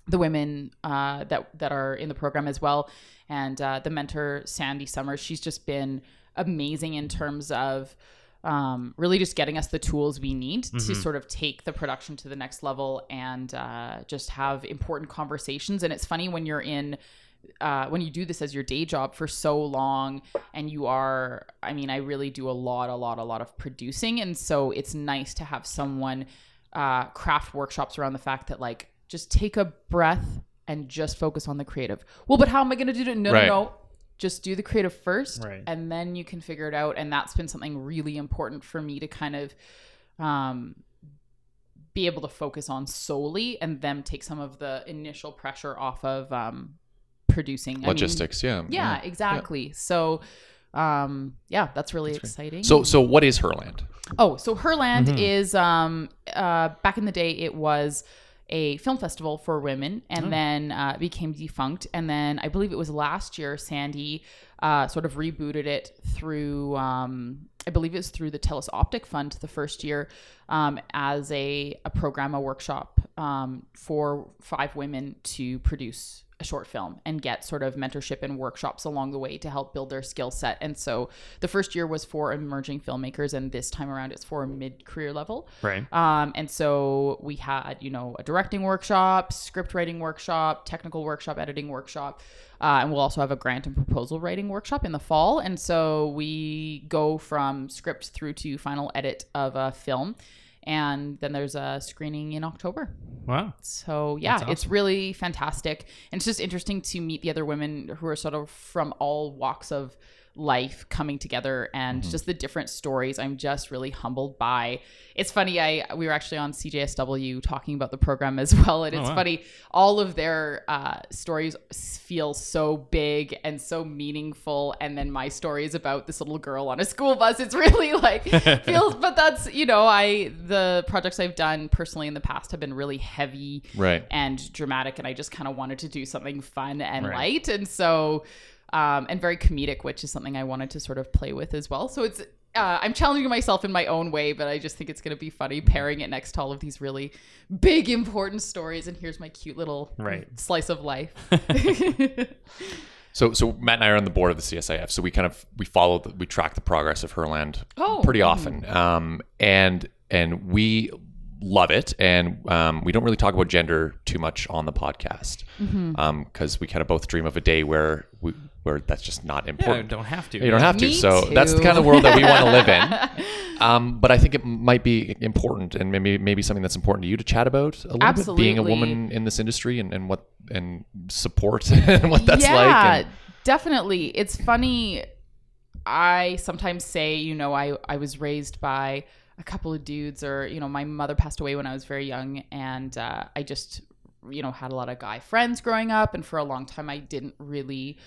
the women uh, that that are in the program as well, and uh, the mentor Sandy Summers. She's just been amazing in terms of um, really just getting us the tools we need to Mm-hmm. sort of take the production to the next level and uh, just have important conversations. And it's funny when you're in uh, when you do this as your day job for so long and you are i mean i really do a lot a lot a lot of producing and so it's nice to have someone uh, craft workshops around the fact that like just take a breath and just focus on the creative well but how am i going to do it no Right. no no just do the creative first Right. and then you can figure it out and that's been something really important for me to kind of um, be able to focus on solely and them take some of the initial pressure off of um, producing I mean, Logistics. yeah. yeah, exactly. So, um, yeah, that's really exciting. So so what is Herland? oh, so Herland Mm-hmm. is um, uh, back in the day, it was a film festival for women, and Oh. then uh, became defunct. And then I believe it was last year, Sandy uh, sort of rebooted it through. Um, I believe it was through the Telus Optik Fund the first year um, as a, a program, a workshop um, for five women to produce a short film and get sort of mentorship and workshops along the way to help build their skill set. And so the first year was for emerging filmmakers, and this time around it's for mid career level. Right. Um, and so we had, you know, a directing workshop, script writing workshop, technical workshop, editing workshop. Uh, and we'll also have a grant and proposal writing workshop in the fall. And so we go from script through to final edit of a film. And then there's a screening in October. Wow. So yeah, That's it's really fantastic. And it's just interesting to meet the other women who are sort of from all walks of life coming together and Mm-hmm. just the different stories i'm just really humbled by it's funny i we were actually on cjsw talking about the program as well and Oh, it's wow. funny all of their uh, stories feel so big and so meaningful and then my story is about this little girl on a school bus it's really like feels but that's you know i the projects i've done personally in the past have been really heavy Right. and dramatic and i just kind of wanted to do something fun and Right. light and so um, and very comedic which is something i wanted to sort of play with as well so it's uh, i'm challenging myself in my own way but i just think it's going to be funny pairing it next to all of these really big important stories and here's my cute little Right. slice of life So so Matt and I are on the board of the CSIF, so we kind of we follow the, we track the progress of Herland Oh. pretty often, um, and and we love it, and um, we don't really talk about gender too much on the podcast because we kind of both dream of a day where we, where that's just not Yeah, important. don't have to. You don't have to. Me so that's the kind of world that we want to live in. Um, but I think it might be important, and maybe maybe something that's important to you to chat about a little bit, being a woman in this industry and, and what and support and what that's yeah, like. And, definitely. It's funny. I sometimes say, you know, I I was raised by a couple of dudes or you know my mother passed away when i was very young and uh, i just you know had a lot of guy friends growing up and for a long time i didn't really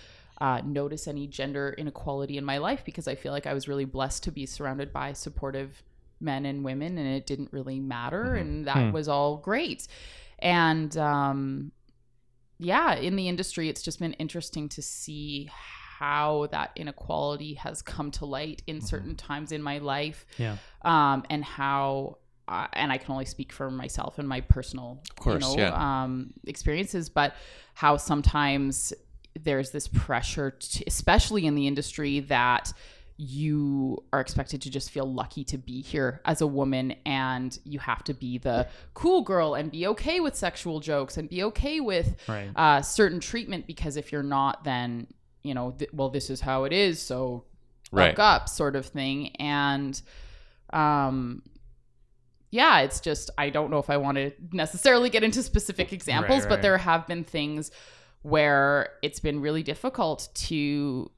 uh, notice any gender inequality in my life because i feel like i was really blessed to be surrounded by supportive men and women and it didn't really matter and that was all great. And um, yeah in the industry it's just been interesting to see how that inequality has come to light in certain times in my life Yeah. um, and how uh, and I can only speak for myself and my personal course, you know, yeah. um, experiences, but how sometimes there's this pressure, to, especially in the industry, that you are expected to just feel lucky to be here as a woman and you have to be the cool girl and be okay with sexual jokes and be okay with Right. uh, certain treatment because if you're not then you know th- well this is how it is so Right. up sort of thing and um yeah it's just i don't know if i want to necessarily get into specific examples Right, but there have been things where it's been really difficult to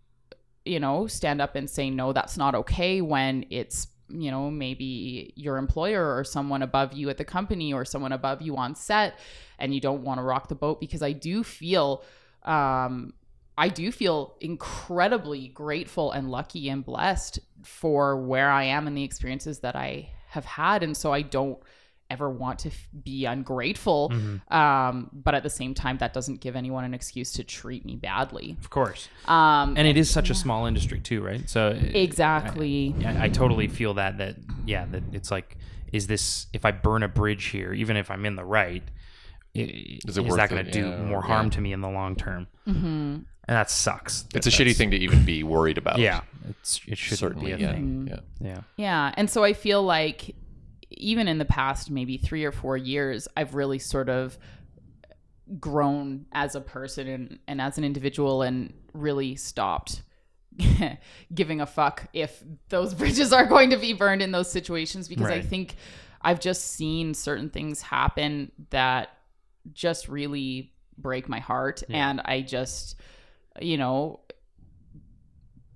you know stand up and say no that's not okay when it's you know maybe your employer or someone above you at the company or someone above you on set and you don't want to rock the boat because i do feel um I do feel incredibly grateful and lucky and blessed for where I am and the experiences that I have had. And so I don't ever want to f- be ungrateful. Um, but at the same time, that doesn't give anyone an excuse to treat me badly. Of course. Um, And it is such a small industry too, right? So exactly. I, I totally feel that that yeah that it's like is this if I burn a bridge here even if I'm in the right i- Is is, that going to do Yeah, more yeah. harm to me in the long term Mm-hmm. And that sucks It's a shitty thing to even be worried about. yeah it's it should certainly. be a yeah, thing yeah. yeah Yeah. And so I feel like even in the past maybe three or four years, I've really sort of grown as a person and, and as an individual and really stopped giving a fuck if those bridges are going to be burned in those situations because I think I've just seen certain things happen that just really break my heart Yeah. and I just you know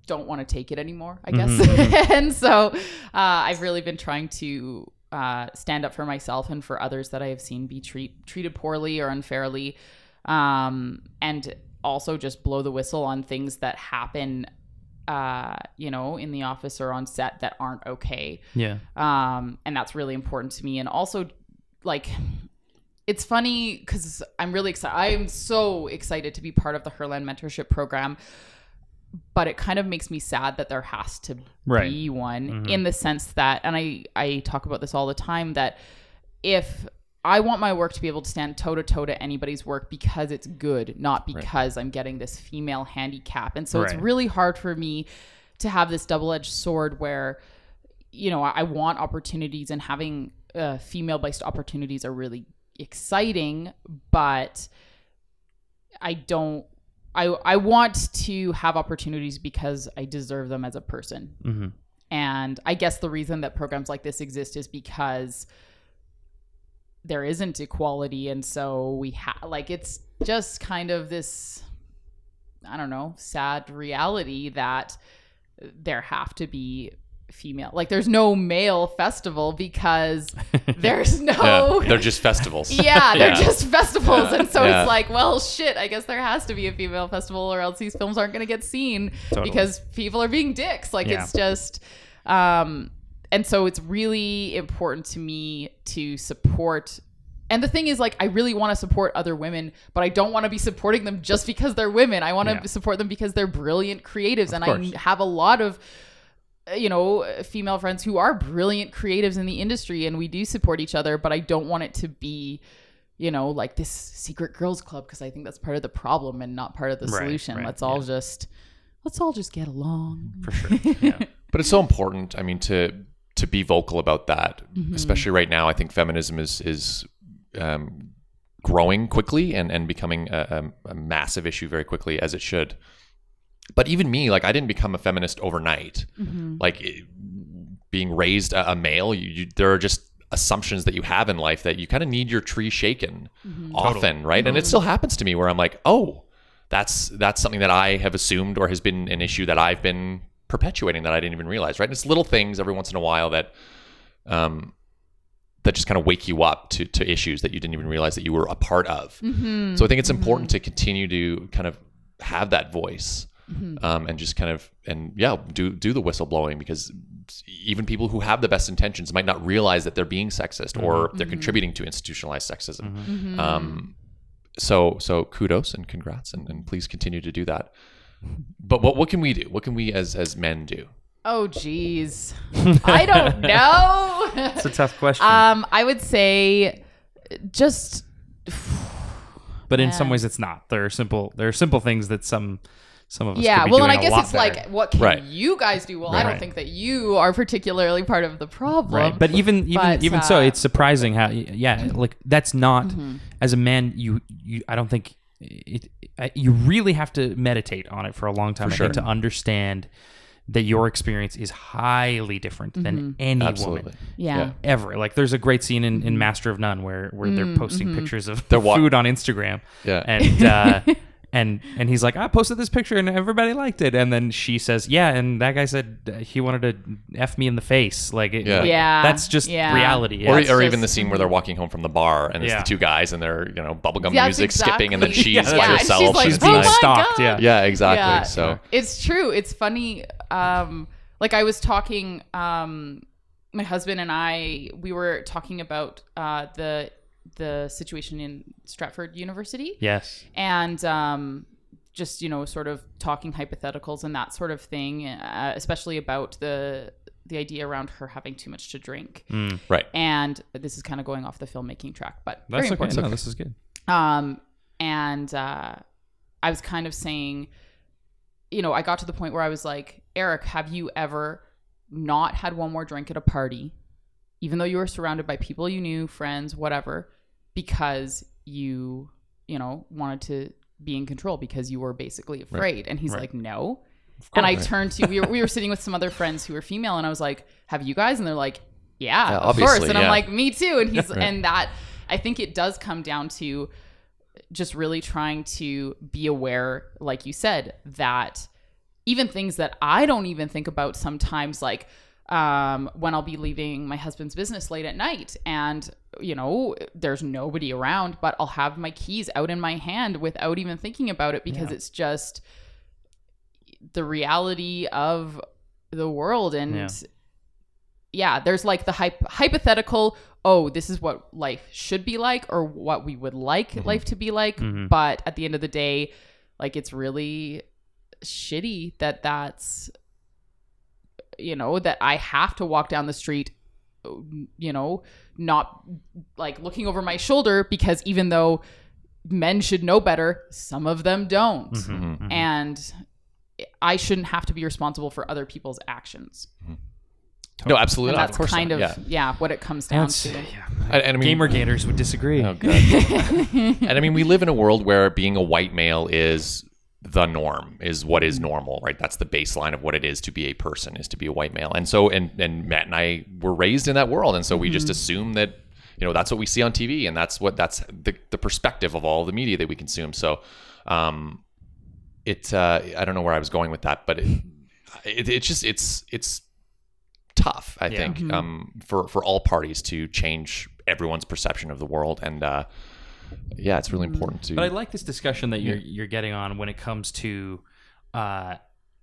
don't want to take it anymore, I guess. Mhm, and so uh, I've really been trying to uh, stand up for myself and for others that I have seen be treat, treated poorly or unfairly. Um, and also just blow the whistle on things that happen, uh, you know, in the office or on set that aren't okay yeah um, and that's really important to me and also like it's funny because i'm really excited i'm so excited to be part of the herland mentorship program but it kind of makes me sad that there has to Right. be one Mhm. in the sense that and i i talk about this all the time that if I want my work to be able to stand toe to toe to anybody's work because it's good, not because I'm getting this female handicap. And so Right. it's really hard for me to have this double edged sword where, you know, I I want opportunities and having uh, female based opportunities are really exciting, but I don't. I, I want to have opportunities because I deserve them as a person. hmm And I guess the reason that programs like this exist is because there isn't equality. And so we have, like, it's just kind of this, I don't know, sad reality that there have to be female. Like, there's no male festival because there's no. Yeah, they're just festivals. Yeah, they're Yeah. just festivals. And so Yeah. it's like, well, shit, I guess there has to be a female festival or else these films aren't going to get seen Totally. because people are being dicks. Like, Yeah. it's just, um, and so it's really important to me to support. And the thing is, like, I really want to support other women, but I don't want to be supporting them just because they're women. I want to Yeah. support them because they're brilliant creatives. and course. I have a lot of you know, female friends who are brilliant creatives in the industry and we do support each other, but I don't want it to be, you know, like this secret girls club because I think that's part of the problem and not part of the Right, solution. right, let's all yeah. just let's all just get along. for sure yeah But it's so important. I mean, to to be vocal about that, Mm-hmm. especially right now. I think feminism is is um, growing quickly and and becoming a, a, a massive issue very quickly, as it should. But even me, like I didn't become a feminist overnight. Mm-hmm. Like it- being raised a, a male, you, you, there are just assumptions that you have in life that you kind of need your tree shaken Mm-hmm. often, right? And it still happens to me where I'm like, oh, that's that's something that I have assumed or has been an issue that I've been perpetuating that I didn't even realize, right? And it's little things every once in a while that um, that just kind of wake you up to to issues that you didn't even realize that you were a part of. Mm-hmm. So I think it's important to continue to kind of have that voice. Um, and just kind of and yeah do do the whistleblowing because even people who have the best intentions might not realize that they're being sexist or they're contributing to institutionalized sexism Mm-hmm. um, so so kudos and congrats and, and please continue to do that but what what can we do what can we as as men do Oh, geez. I don't know. It's a tough question. um, I would say just but in some ways, it's not. There are simple. There are simple things that some some of us. yeah. could be Well, and I guess it's better. like, what can Right. you guys do? Well, I don't think that you are particularly part of the problem. Right. But even even But, even so, uh, it's surprising how yeah, like that's not Mm-hmm. as a man you you I don't think it, it you really have to meditate on it for a long time sure. to understand that your experience is highly different than any absolutely woman yeah. ever. Like there's a great scene in, Mm-hmm. in Master of None where where they're posting pictures of They're wa- food on Instagram. Yeah. And uh and and he's like, I posted this picture and everybody liked it. And then she says, Yeah, and that guy said uh, he wanted to f me in the face. Like, it, Yeah. like, Yeah. that's just Yeah. reality. or, It's- or just- even the scene where they're walking home from the bar and it's Yeah. the two guys and they're you know bubblegum That's music skipping and then she's Yeah, by yeah, and herself she's like, she's "Oh being my stalked. God." Yeah. yeah exactly Yeah. so It's true. It's funny. Um, like I was talking, um, my husband and I, we were talking about uh, the the situation in Stanford University, Yes. and um, just you know, sort of talking hypotheticals and that sort of thing, uh, especially about the the idea around her having too much to drink. right And this is kind of going off the filmmaking track, but That's very okay. important. No, this is good. Um, and uh, I was kind of saying, you know, I got to the point where I was like, Eric, have you ever not had one more drink at a party, even though you were surrounded by people you knew, friends, whatever, because you, you know, wanted to be in control because you were basically afraid? And he's Right. like, no. And I turned to we were, we were sitting with some other friends who were female, and I was like, "Have you guys?" And they're like, "Yeah, Yeah, of course." And I'm like, "Me too." And he's and that I think it does come down to just really trying to be aware, like you said, that even things that I don't even think about sometimes, like um, when I'll be leaving my husband's business late at night and, you know, there's nobody around, but I'll have my keys out in my hand without even thinking about it because Yeah. it's just the reality of the world. And Yeah. yeah, there's like the hyp- hypothetical, oh, this is what life should be like or what we would like Mm-hmm. life to be like. Mhm. But at the end of the day, like it's really shitty that that's, you know, that I have to walk down the street, you know, not like looking over my shoulder because even though men should know better, some of them don't. Mhm, mhm. And I shouldn't have to be responsible for other people's actions. no absolutely And that's of kind not. of yeah yeah. what it comes down That's- to. yeah. and, and I mean, Gamer gators would disagree. Oh, God. and I mean, we live in a world where being a white male is the norm, is what is normal, right? That's the baseline of what it is to be a person, is to be a white male. And so, and and Matt and I were raised in that world, and so we just assume that you know that's what we see on TV, and that's what that's the the perspective of all the media that we consume. So, um, it uh, I don't know where I was going with that, but it, it it's just it's it's tough, I Yeah. think, um, for for all parties to change everyone's perception of the world, and uh, yeah, it's really mm. important to. But I like this discussion that you're you're getting on when it comes to uh,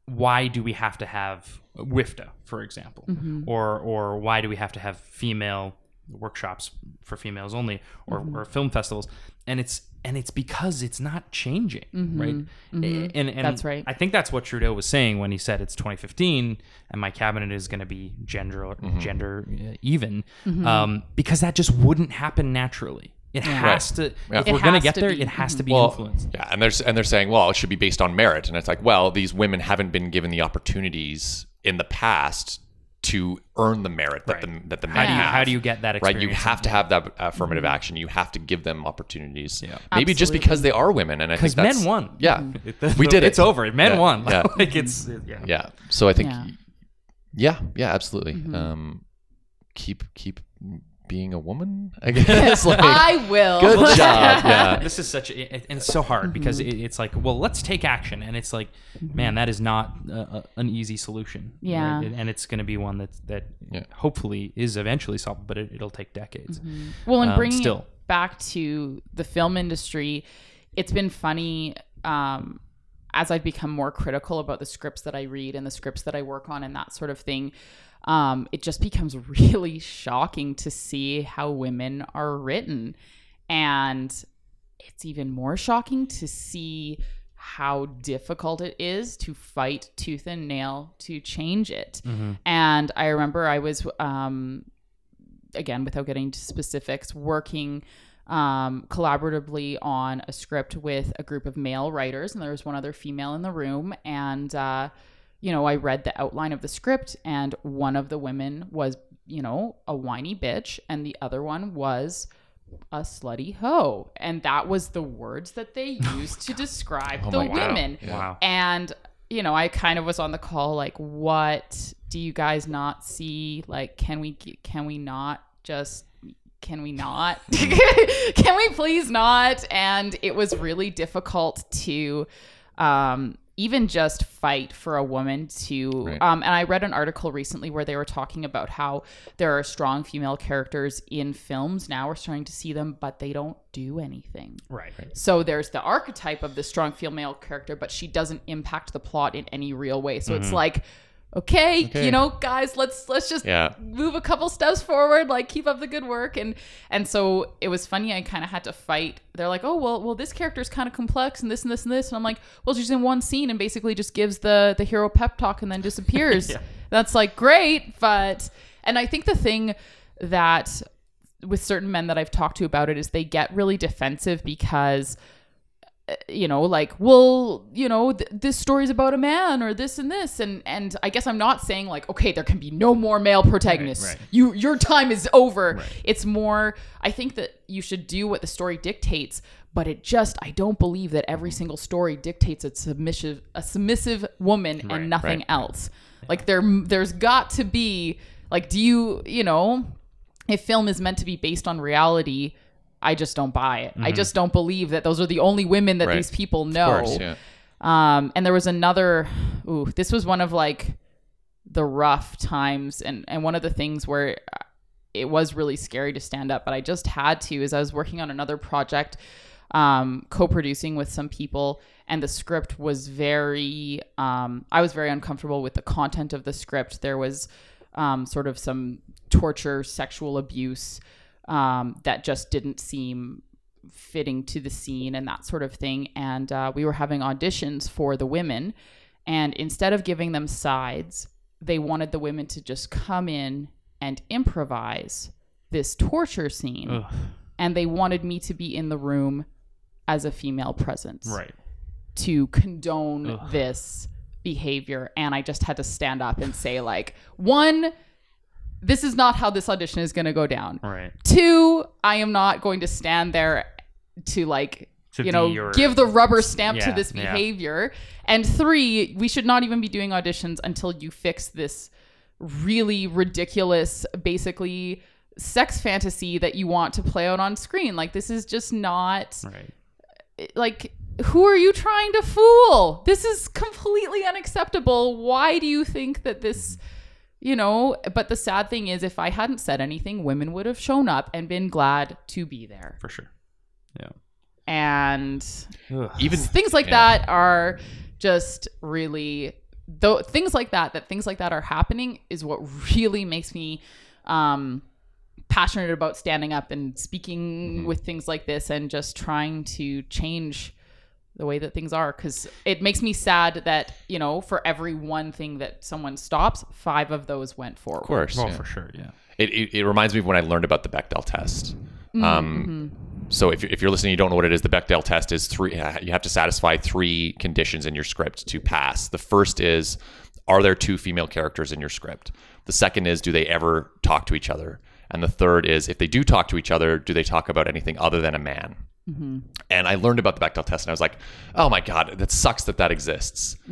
why do we have to have WIFTA, for example, mm-hmm. or or why do we have to have female workshops for females only, or, mm-hmm. or film festivals, and it's and it's because it's not changing, mm-hmm. right? And, and That's right. I think that's what Trudeau was saying when he said it's 2015 and my cabinet is going to be gender gender uh, even, um, because that just wouldn't happen naturally. It has to. Yeah. If It we're going to get there, be. it has to be well, influenced. yeah, and there's and they're saying, well, it should be based on merit, and it's like, well, these women haven't been given the opportunities in the past to earn the merit that Right. the that the How do you have. how do you get that right? You have to have that affirmative action. You have to give them opportunities. Yeah. Maybe just because they are women, and I think because men won. Yeah, It- we did it. It's over. Men Yeah, won. yeah. like it's yeah. yeah. So I think, Yeah. yeah, yeah, absolutely. Mm-hmm. Um, keep keep being a woman. I guess. like, I will. good job. Yeah. this is such a, and it's so hard because Mm-hmm. it, it's like well let's take action and it's like man that is not a, a, an easy solution Yeah. right? and it's going to be one that that Yeah. hopefully is eventually solved but it, it'll take decades Well, and Um, bringing still. it back to the film industry, it's been funny um, as I've become more critical about the scripts that I read and the scripts that I work on and that sort of thing. Um, it just becomes really shocking to see how women are written. And it's even more shocking to see how difficult it is to fight tooth and nail to change it. And I remember I was um, again, without getting to specifics, working um, collaboratively on a script with a group of male writers, and there was one other female in the room. And, uh, you know, I read the outline of the script, and one of the women was, you know, a whiny bitch, and the other one was a slutty hoe. And that was the words that they used to describe the my God. women. Yeah. wow And you know, I kind of was on the call like, what do you guys not see? Like, can we can we not just can we not? can we please not? And it was really difficult to um even just fight for a woman to Right. um and I read an article recently where they were talking about how there are strong female characters in films now we're starting to see them but they don't do anything. right So there's the archetype of the strong female character, but she doesn't impact the plot in any real way. So it's like, okay, Okay. you know, guys, let's let's just Yeah. move a couple steps forward, like keep up the good work. And and so it was funny. I kind of had to fight. They're like, oh well, well this character is kind of complex and this and this and this. And I'm like, well, she's in one scene and basically just gives the the hero pep talk and then disappears. That's like great, but and I think the thing that with certain men that I've talked to about it is they get really defensive because you know like well you know th- this story's about a man or this and this and and I guess I'm not saying like okay there can be no more male protagonists right. you your time is over Right. it's more I think that you should do what the story dictates but it just I don't believe that every single story dictates a submissive a submissive woman Right, and nothing right. else like there there's got to be like do you you know if film is meant to be based on reality, I just don't buy it. I just don't believe that those are the only women that Mm-hmm. Right. these people know. Of course, yeah. Um, and there was another. Ooh, this was one of like the rough times, and and one of the things where uh, it was really scary to stand up, but I just had to. Is I was working on another project, um, co-producing with some people, and the script was very. Um, I was very uncomfortable with the content of the script. There was um, sort of some torture, sexual abuse um, that just didn't seem fitting to the scene and that sort of thing. And uh, we were having auditions for the women. And instead of giving them sides, they wanted the women to just come in and improvise this torture scene. Ugh. And they wanted me to be in the room as a female presence right to condone Ugh. this behavior and i just had to stand up and say like one this is not how this audition is going to go down. Right. Two i am not going to stand there to like To you know your- give the rubber stamp to Yeah, this yeah. behavior. And three we should not even be doing auditions until you fix this really ridiculous basically sex fantasy that you want to play out on screen. Like this is just not right. like who are you trying to fool? This is completely unacceptable. Why do you think that this mm-hmm. You know but the sad thing is if i hadn't said anything women would have shown up and been glad to be there for sure yeah and Ugh. Even things like yeah. that are just really though things like that that things like that are happening is what really makes me um passionate about standing up and speaking with things like this and just trying to change the way that things are because it makes me sad that you know for every one thing that someone stops five of those went forward Of course. well yeah. for sure yeah It, it, it reminds me of when I learned about the Bechdel test. Mm-hmm. Um, so if, you're- if you're listening, you don't know what it is. The Bechdel test is three. uh, You have to satisfy three conditions in your script to pass. The first is, are there two female characters in your script? The second is, do they ever talk to each other? And the third is, if they do talk to each other, do they talk about anything other than a man? And I learned about the Bechdel test, and I was like, "Oh my god, that sucks that that exists."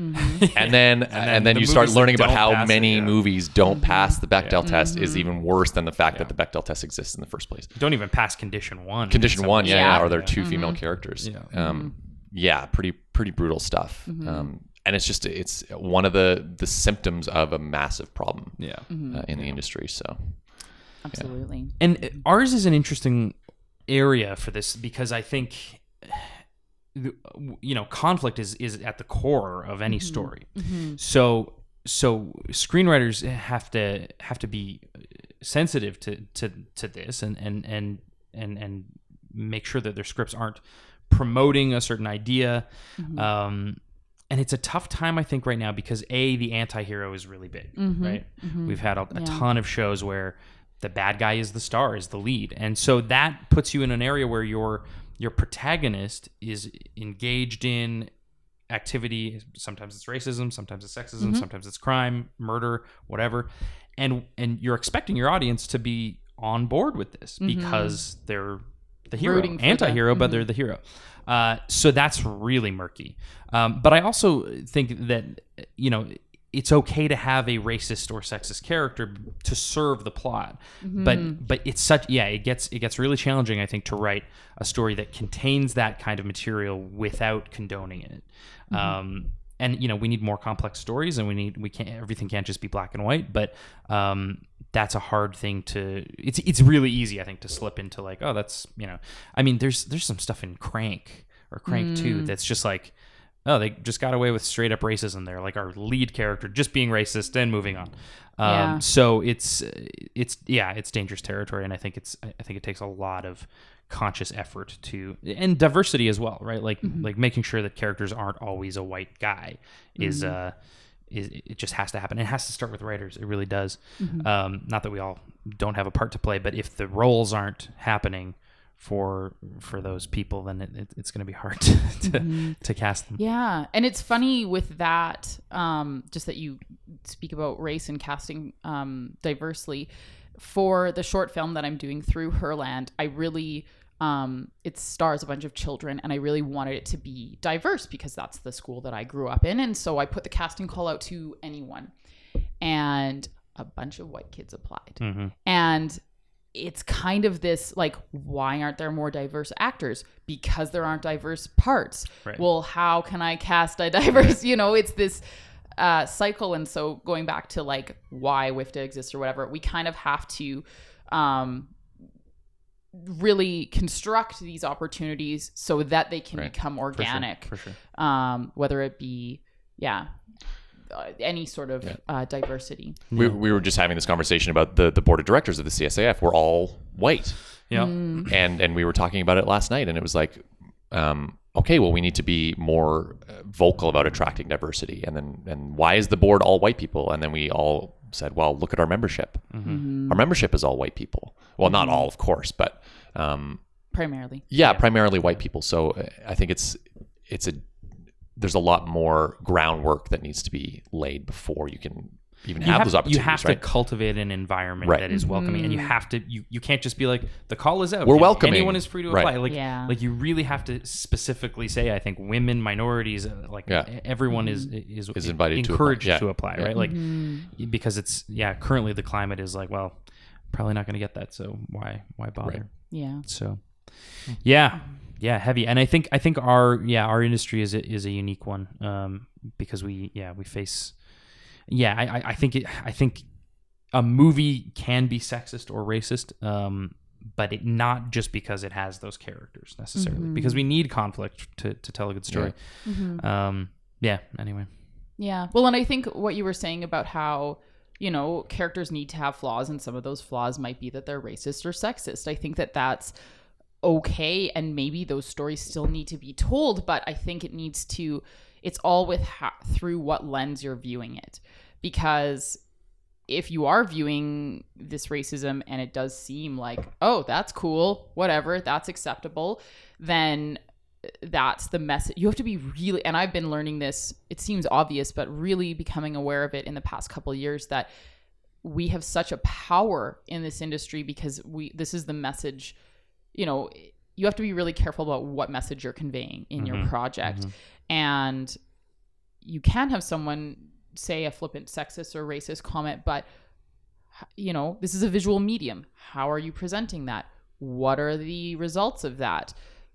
And then, and then, the you start learning about how pass it, many yeah. movies don't pass the Bechdel test is even worse than the fact that the Bechdel test exists in the first place. Don't even pass condition one. Condition one, yeah, Yeah. yeah, or there are 2 female characters. Yeah. Um, yeah, pretty pretty brutal stuff. Um, and it's just it's one of the the symptoms of a massive problem Yeah. uh, in the industry. So Absolutely. And uh, ours is an interesting area for this because I think you know conflict is is at the core of any mm-hmm. story. Mm-hmm. So so screenwriters have to have to be sensitive to to to this and and and and and make sure that their scripts aren't promoting a certain idea. Mm-hmm. Um, and it's a tough time, I think, right now because a the anti-hero is really big, right? We've had a, a ton of shows where the bad guy is the star, is the lead, and so that puts you in an area where your your protagonist is engaged in activity. Sometimes it's racism, sometimes it's sexism, sometimes it's crime, murder, whatever, and and you're expecting your audience to be on board with this because they're the hero, Rooting for the- anti-hero, but they're the hero. Uh, so that's really murky. Um, but I also think that you know it's okay to have a racist or sexist character to serve the plot. But but it's such yeah it gets it gets really challenging I think to write a story that contains that kind of material without condoning it. Um, and you know we need more complex stories and we need we can't everything can't just be black and white but um, that's a hard thing to it's it's really easy i think to slip into like oh that's you know i mean there's there's some stuff in crank or crank 2 that's just like oh they just got away with straight up racism there like our lead character just being racist and moving on. Um, Yeah. so it's it's yeah it's dangerous territory and i think it's i think it takes a lot of conscious effort to and diversity as well right? Like like making sure that characters aren't always a white guy is uh is it just has to happen. It has to start with writers. It really does. Um not that we all don't have a part to play but if the roles aren't happening for for those people then it, it, it's going to be hard to to, to cast them. Yeah, and it's funny with that, um, just that you speak about race and casting um, diversely. For the short film that I'm doing through Herland, I really um, it stars a bunch of children, and I really wanted it to be diverse because that's the school that I grew up in, and so I put the casting call out to anyone, and a bunch of white kids applied, and it's kind of this like why aren't there more diverse actors? Because there aren't diverse parts. Right. well how can i cast a diverse you know it's this uh, cycle. And so going back to like why wifta exists or whatever we kind of have to um, really construct these opportunities so that they can Right. become organic. For sure. Um, whether it be yeah any sort of uh, diversity. We, we were just having this conversation about the the board of directors of the CSIF. We're all white. yeah. Mm. and and we were talking about it last night and it was like um, okay well we need to be more uh, vocal about attracting diversity. And then and why is the board all white people? And then we all said well look at our membership. Our membership is all white people. Well not all of course but um, primarily. yeah, primarily white people. So uh, i think it's it's a there's a lot more groundwork that needs to be laid before you can even you have, have, those opportunities. you have right to cultivate an environment Right. that is welcoming and you mm-hmm. have to you, you can't just be like the call is out We're You- welcoming. anyone is free to Right. apply like Yeah. like you really have to specifically say i think women minorities uh, like Yeah. everyone is mm-hmm. is, Is invited to apply. encouraged Yeah. to apply, Yeah. right like mm-hmm. because it's yeah currently the climate is like well probably not going to get that so why why bother Right. yeah so yeah yeah heavy. And i think i think our yeah our industry is a, is a unique one um because we yeah we face yeah i I- think it i think a movie can be sexist or racist um but it not just because it has those characters necessarily because we need conflict to to tell a good story. Um yeah anyway. Yeah. Well, and I think what you were saying about how, you know, characters need to have flaws, and some of those flaws might be that they're racist or sexist. I think that that's okay, and maybe those stories still need to be told, but I think it needs to, it's all with ha- through what lens you're viewing it. Because if you are viewing this racism and it does seem like, oh, that's cool, whatever, that's acceptable, then that's the message. You have to be really, and I've been learning this, it seems obvious, but really becoming aware of it in the past couple years that we have such a power in this industry because we, this is the message, you know, you have to be really careful about what message you're conveying in your mm-hmm. project. Mm-hmm. And you can have someone say a flippant sexist or racist comment, but you know, this is a visual medium. How are you presenting that? What are the results of that?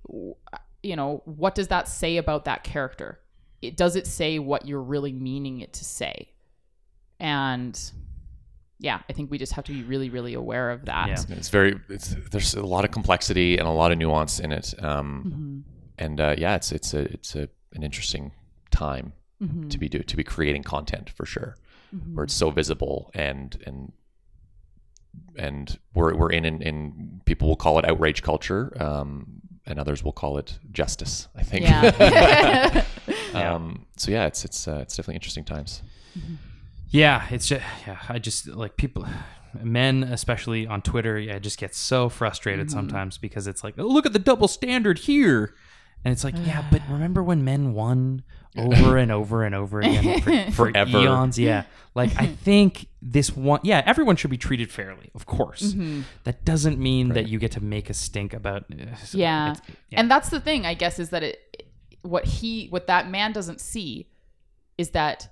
You know, what does that say about that character? It does it say what you're really meaning it to say? And yeah, I think we just have to be really, really aware of that. Yeah. It's very. It's there's a lot of complexity and a lot of nuance in it. Um, Mm-hmm. and uh, yeah, it's it's a it's a an interesting time Mm-hmm. to be do to be creating content for sure, where it's so visible and and and we're we're in in, in people will call it outrage culture, um, and others will call it justice. I think. Yeah. um, so yeah, it's it's uh, it's definitely interesting times. Yeah, it's just yeah. I just like people, men especially on Twitter. Yeah, I just get so frustrated sometimes because it's like, oh, look at the double standard here, and it's like, yeah, but remember when men won over and over and over again for, for Forever. eons? Yeah, like I think this one. Yeah, everyone should be treated fairly, of course. That doesn't mean that you get to make a stink about. uh, Yeah. yeah. And that's the thing, I guess, is that it what he what that man doesn't see is that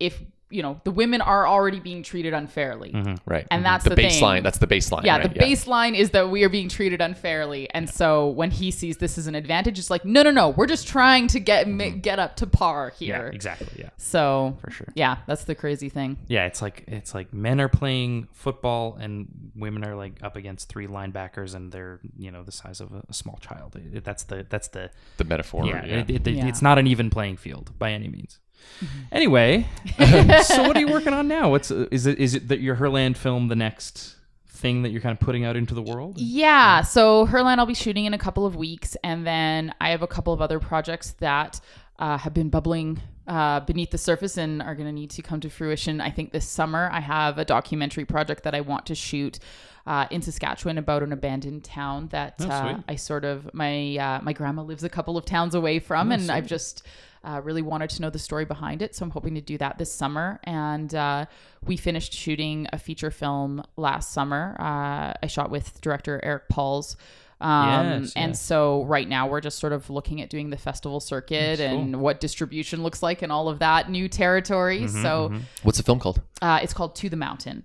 if you know the women are already being treated unfairly. Mm-hmm. Right. And mm-hmm. that's the, the thing. baseline. That's the baseline. Yeah, right? the baseline is that we are being treated unfairly, and so when he sees this as an advantage, it's like, no, no, no, we're just trying to get ma- mm-hmm. get up to par here yeah, exactly. Yeah. So For sure. yeah, that's the crazy thing. Yeah, it's like it's like men are playing football and women are like up against three linebackers and they're you know the size of a, a small child. It- that's the that's the The metaphor. yeah. yeah. It, it- Yeah. It's not an even playing field by any means. Anyway, so what are you working on now? What's uh, is it? Is it that your Herland film the next thing that you're kind of putting out into the world? Yeah. So Herland, I'll be shooting in a couple of weeks, and then I have a couple of other projects that uh, have been bubbling uh, beneath the surface and are going to need to come to fruition. I think this summer I have a documentary project that I want to shoot. Uh, in Saskatchewan, about an abandoned town that Oh, uh. I sort of my uh, my grandma lives a couple of towns away from, and I've just uh, really wanted to know the story behind it. So I'm hoping to do that this summer. And uh, we finished shooting a feature film last summer. Uh, I shot with director Eric Pauls. Um, Yes, and yes. so right now we're just sort of looking at doing the festival circuit and what distribution looks like and all of that new territory. Mm-hmm, so What's the film called? uh, it's called To the Mountain.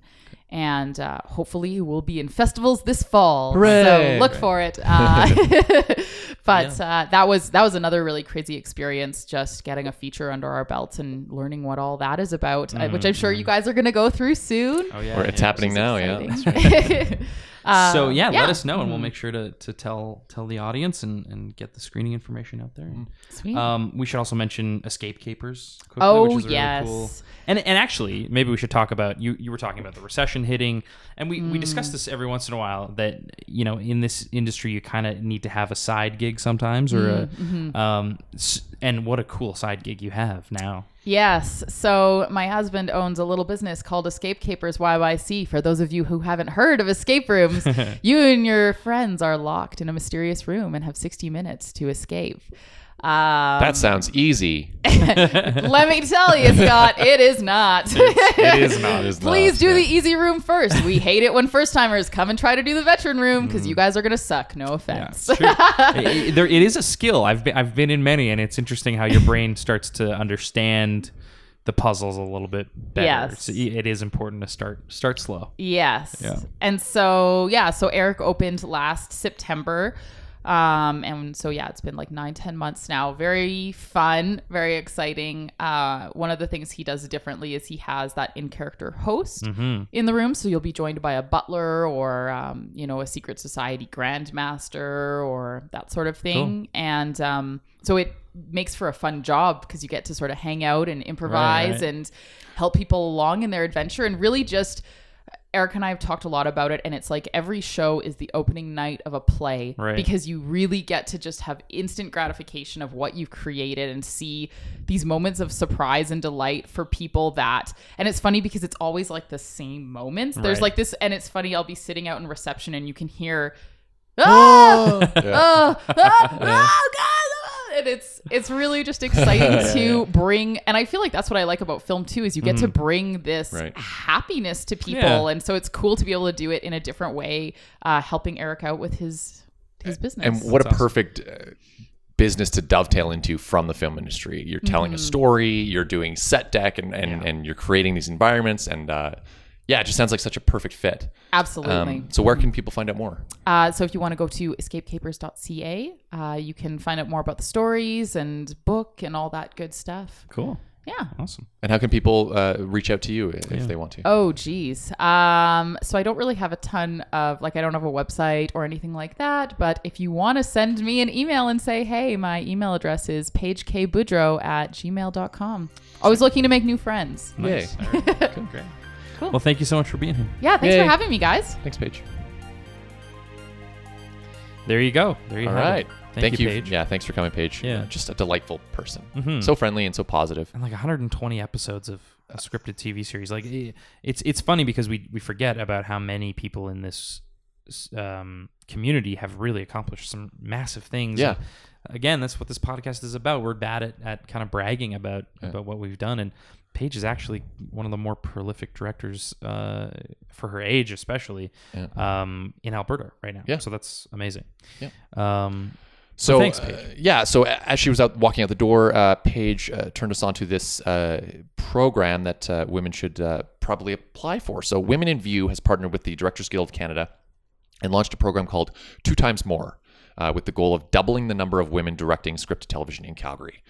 And uh, hopefully we'll be in festivals this fall. Hooray! So look for it. Uh, but uh, that was that was another really crazy experience, just getting a feature under our belts and learning what all that is about, uh, which I'm sure you guys are going to go through soon. Oh yeah, Or it's happening now. Yeah. Uh, so yeah, yeah. let us know, and we'll make sure to, to tell tell the audience and, and get the screening information out there. And, Sweet. Um, we should also mention Escape Capers. Quickly, Oh, which is really yes. cool. And and actually, maybe we should talk about you. You were talking about the recession hitting, and we, we discuss this every once in a while. That you know, in this industry, you kind of need to have a side gig sometimes, or a um, s- and what a cool side gig you have now. Yes. So my husband owns a little business called Escape Capers YYC. For those of you who haven't heard of escape rooms, you and your friends are locked in a mysterious room and have 60 minutes to escape. Um, That sounds easy. let me tell you, Scott, it is not. It is not. It is Please not, do yeah. the easy room first. We hate it when first timers come and try to do the veteran room because you guys are gonna suck. No offense. it's it, it- there, it is a skill. I've been, I've been in many, and it's interesting how your brain starts to understand the puzzles a little bit better. Yes. It's- it is important to start start slow. Yes. Yeah. And so, yeah, so Eric opened last September. Um, and so, yeah, it's been like nine, ten months now. Very fun, very exciting. Uh, one of the things he does differently is he has that in character host Mm-hmm. in the room. So you'll be joined by a butler or, um, you know, a secret society grandmaster or that sort of thing. And um, so it makes for a fun job because you get to sort of hang out and improvise right. and help people along in their adventure and really just Eric and I have talked a lot about it, and it's like every show is the opening night of a play Right. because you really get to just have instant gratification of what you've created and see these moments of surprise and delight for people that. And it's funny because it's always like the same moments. There's Right. like this, and it's funny. I'll be sitting out in reception, and you can hear, oh, ah, oh, oh, ah, oh, God. Oh." And it's it's really just exciting to bring, and I feel like that's what I like about film too is you get to bring this Right. happiness to people, Yeah. and so it's cool to be able to do it in a different way, uh, helping Eric out with his his business. and what a awesome. perfect uh, business to dovetail into from the film industry. You're telling Mm-hmm. a story, you're doing set deck, and and, and you're creating these environments, and uh, yeah, it just sounds like such a perfect fit. Absolutely. Um, so where can people find out more? Uh, so if you want to go to escapecapers.ca, uh, you can find out more about the stories and book and all that good stuff. Cool. Yeah. Awesome. And how can people uh, reach out to you if they want to? Oh, geez. Um, so I don't really have a ton of like I don't have a website or anything like that. But if you want to send me an email and say, hey, my email address is paigekboudreau at gmail.com. Always looking to make new friends. Nice. Yay. All right. Cool. Great. Cool. Well, thank you so much for being here. Yeah, thanks Yay. for having me, guys. Thanks, Paige. There you go. There you All have right. it. Thank, you, Paige. Yeah, thanks for coming, Paige. Yeah. Just a delightful person. Mhm. So friendly and so positive. and like 120 episodes of a scripted TV series. Like it's it's funny because we we forget about how many people in this um, community have really accomplished some massive things. Yeah. And again, that's what this podcast is about. We're bad at, at kind of bragging about about what we've done, and Paige is actually one of the more prolific directors uh, for her age, especially um, in Alberta right now. Yeah. So that's amazing. Yeah. Um, So thanks, uh, yeah. So as she was out walking out the door, uh, Paige uh, turned us on to this uh, program that uh, women should uh, probably apply for. So Women in View has partnered with the Directors Guild of Canada and launched a program called Two Times More, uh, with the goal of doubling the number of women directing scripted television in Calgary.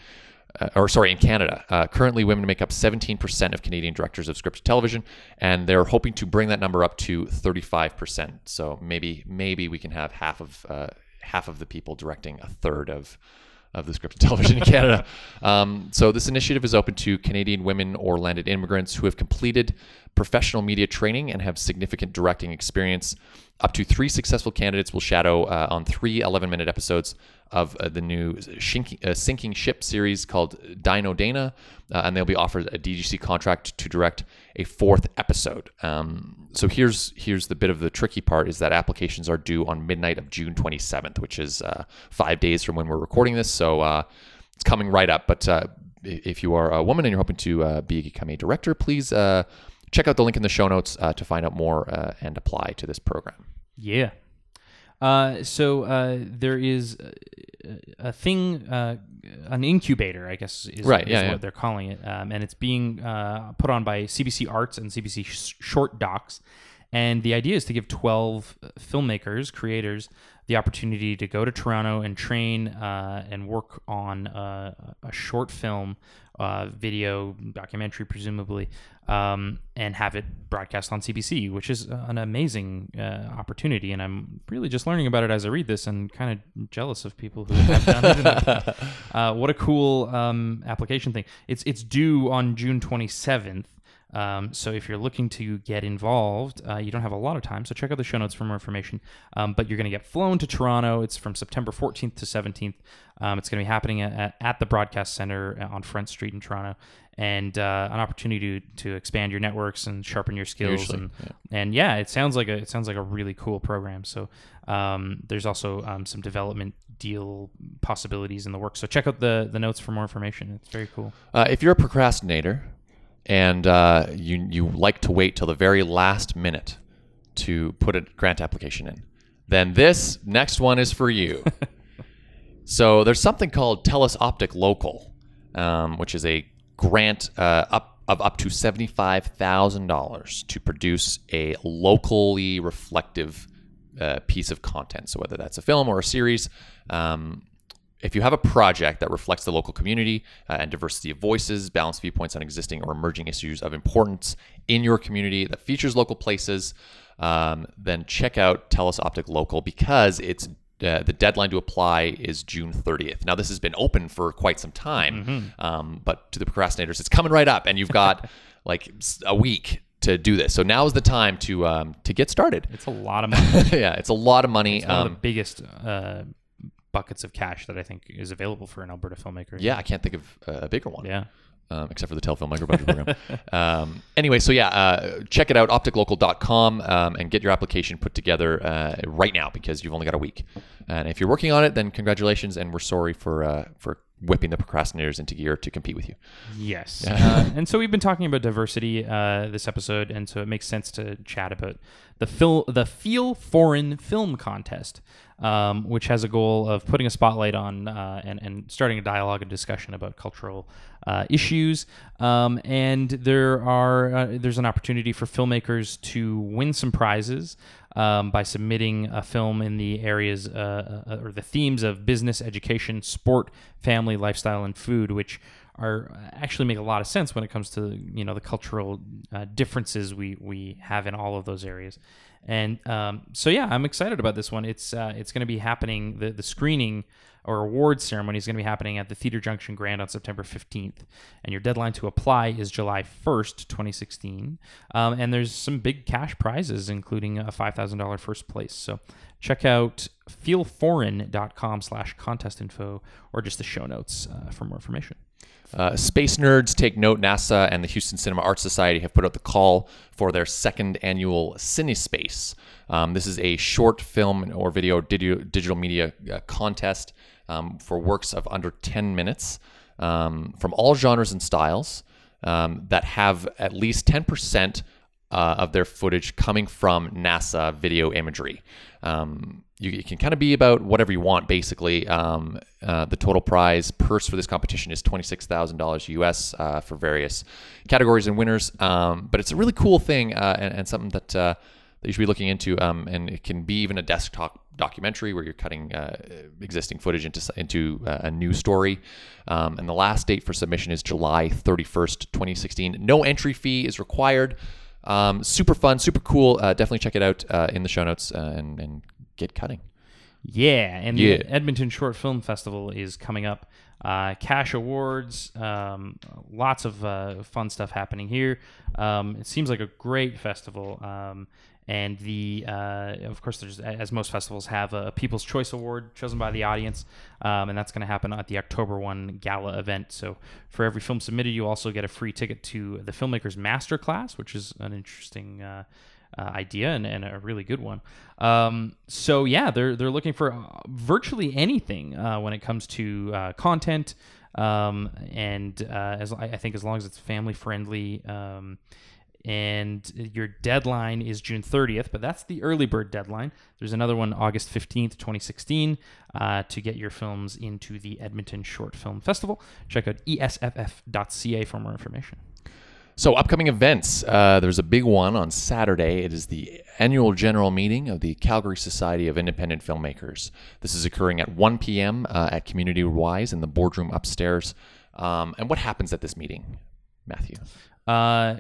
Uh, or sorry, in Canada. Uh, currently, women make up 17% of Canadian directors of scripted television, and they're hoping to bring that number up to 35%. So maybe maybe we can have half of uh, half of the people directing a third of of the scripted television in Canada. Um, so this initiative is open to Canadian women or landed immigrants who have completed professional media training and have significant directing experience. Up to three successful candidates will shadow uh, on three 11-minute episodes of uh, the new sinking, uh, sinking ship series called Dino Dana, uh, and they'll be offered a DGC contract to direct a fourth episode. Um, so here's here's the bit of the tricky part: is that applications are due on midnight of June 27th, which is uh, five days from when we're recording this. So uh, it's coming right up. But if you are a woman and you're hoping to become a director, please check out the link in the show notes uh, to find out more uh, and apply to this program. Yeah. Uh, so uh, there is a, a thing, uh, an incubator, I guess is, Right, is yeah, what yeah. they're calling it, um, and it's being uh, put on by CBC Arts and CBC Sh- Short Docs. And the idea is to give 12 filmmakers, creators, the opportunity to go to Toronto and train uh, and work on uh, a short film, uh, video, documentary, presumably, um, and have it broadcast on CBC, which is an amazing uh, opportunity. And I'm really just learning about it as I read this and kind of jealous of people who have done it. uh, what a cool um, application thing. It's, it's due on June 27th. Um, so if you're looking to get involved, uh, you don't have a lot of time. So check out the show notes for more information. Um, but you're going to get flown to Toronto. It's from September 14th to 17th. Um, it's going to be happening at, at, the Broadcast Center on Front Street in Toronto, and uh, an opportunity to, to expand your networks and sharpen your skills. Usually, and and yeah, it sounds like a it sounds like a really cool program. So um, there's also um, some development deal possibilities in the works. So check out the the notes for more information. It's very cool. Uh, if you're a procrastinator and uh, you you like to wait till the very last minute to put a grant application in, then this next one is for you. so there's something called TELUS Optik Local, um, which is a grant uh, up of up to seventy-five thousand dollars to produce a locally reflective uh, piece of content. So whether that's a film or a series. Um, if you have a project that reflects the local community uh, and diversity of voices, balanced viewpoints on existing or emerging issues of importance in your community that features local places, um, then check out TELUS Optik Local because it's uh, the deadline to apply is June 30th. Now, this has been open for quite some time, um, but to the procrastinators, it's coming right up, and you've got like a week to do this. So now is the time to um, to get started. It's a lot of money. yeah, it's a lot of money. It's one of Um, the biggest uh, buckets of cash that I think is available for an Alberta filmmaker. yeah, I can't think of a bigger one. Yeah. Um, except for the Telefilm micro budget program. Um, anyway, so yeah, uh, check it out, optiklocal.com, um, and get your application put together uh, right now because you've only got a week. And if you're working on it, then congratulations, and we're sorry for uh, for whipping the procrastinators into gear to compete with you. Yes. Uh, and so we've been talking about diversity uh, this episode, and so it makes sense to chat about the fil- the Feel Foreign Film Contest, um, which has a goal of putting a spotlight on uh, and, and starting a dialogue and discussion about cultural uh, issues. Um, and there are uh, there's an opportunity for filmmakers to win some prizes um, by submitting a film in the areas uh, uh, or the themes of business, education, sport, family, lifestyle, and food, which are uh, actually make a lot of sense when it comes to you know the cultural uh, differences we we have in all of those areas. And um, so yeah, I'm excited about this one. It's uh, it's going to be happening. The the screening or awards ceremony is going to be happening at the Theater Junction Grand on September 15th. And your deadline to apply is July 1st, 2016. Um, and there's some big cash prizes, including a $5,000 first place. So check out feelforeign.com slash contest info or just the show notes uh, for more information. Uh, space nerds take note. NASA and the Houston Cinema Arts Society have put out the call for their second annual CineSpace. Um, this is a short film or video digital, media uh, contest um, for works of under 10 minutes um, from all genres and styles um, that have at least 10% uh, of their footage coming from NASA video imagery. Um, you, you, can kind of be about whatever you want, basically. Um, uh, the total prize purse for this competition is $26,000 US uh, for various categories and winners. Um, but it's a really cool thing uh, and, and, something that, uh, that you should be looking into. Um, and it can be even a desktop documentary where you're cutting uh, existing footage into, into a new story. Um, and the last date for submission is July 31st, 2016. No entry fee is required. Um, super fun, super cool. Uh, definitely check it out uh, in the show notes uh, and, and get cutting. Yeah, and Yeah. the Edmonton Short Film Festival is coming up. Uh, cash awards, um, lots of uh, fun stuff happening here. Um, it seems like a great festival. Um, and the uh, of course there's as most festivals have a People's Choice Award chosen by the audience, um, and that's going to happen at the October one gala event. So for every film submitted, you also get a free ticket to the filmmakers master class, which is an interesting. Uh, uh, idea and, and, a really good one. Um, so yeah, they're they're looking for uh, virtually anything uh, when it comes to uh, content, um, and as I think as long as it's family friendly. And your deadline is June 30th, but that's the early bird deadline. There's another one August 15th, 2016, uh, to get your films into the Edmonton Short Film Festival. Check out esff.ca for more information. So, upcoming events. Uh, there's a big one on Saturday. It is the annual general meeting of the Calgary Society of Independent Filmmakers. This is occurring at 1 p.m. Uh, at Community Wise in the boardroom upstairs. Um, and what happens at this meeting, Matthew? Uh,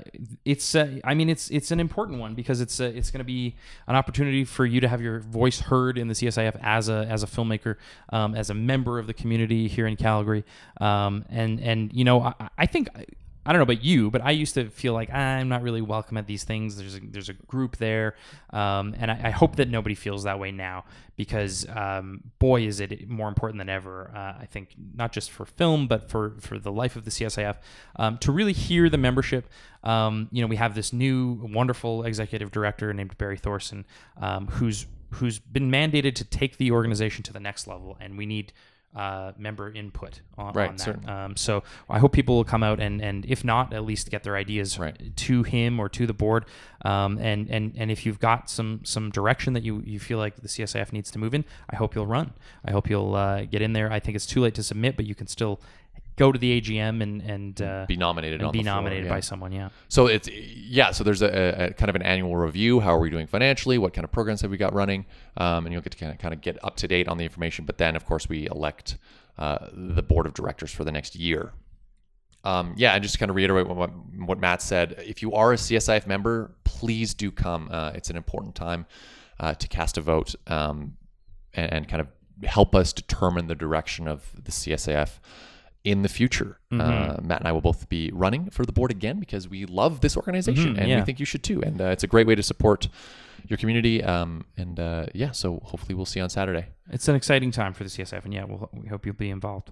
it's uh, I mean it's it's an important one because it's uh, it's going to be an opportunity for you to have your voice heard in the CSIF as a as a filmmaker, um, as a member of the community here in Calgary, um, and and you know I, I think I don't know about you, but I used to feel like I'm not really welcome at these things. There's a, there's a group there, um, and I, I, hope that nobody feels that way now because um, boy is it more important than ever. Uh, I think not just for film, but for for the life of the CSIF um, to really hear the membership. Um, you know, we have this new wonderful executive director named Barry Thorson, um, who's who's been mandated to take the organization to the next level, and we need uh, member input on, right, on that. Um, so I hope people will come out and, and if not, at least get their ideas right. to him or to the board. Um, and, and, and if you've got some, some direction that you, you feel like the CSIF needs to move in, I hope you'll run. I hope you'll uh, get in there. I think it's too late to submit, but you can still go to the AGM and and uh, be nominated and on be the floor, nominated yeah. by someone. Yeah. So it's yeah. So there's a, a, kind of an annual review. How are we doing financially? What kind of programs have we got running? Um, and you'll get to kind of, kind of get up to date on the information. But then, of course, we elect uh, the board of directors for the next year. Um, yeah, and just to kind of reiterate what, what Matt said, if you are a CSIF member, please do come. Uh, it's an important time uh, to cast a vote um, and, and, kind of help us determine the direction of the CSIF in the future. Mm-hmm. Uh, Matt and I will both be running for the board again because we love this organization Mhm, and yeah. we think you should too. And uh, it's a great way to support your community. Um, and uh, yeah, so hopefully we'll see you on Saturday. It's an exciting time for the CSF, and yeah, we'll, we hope you'll be involved.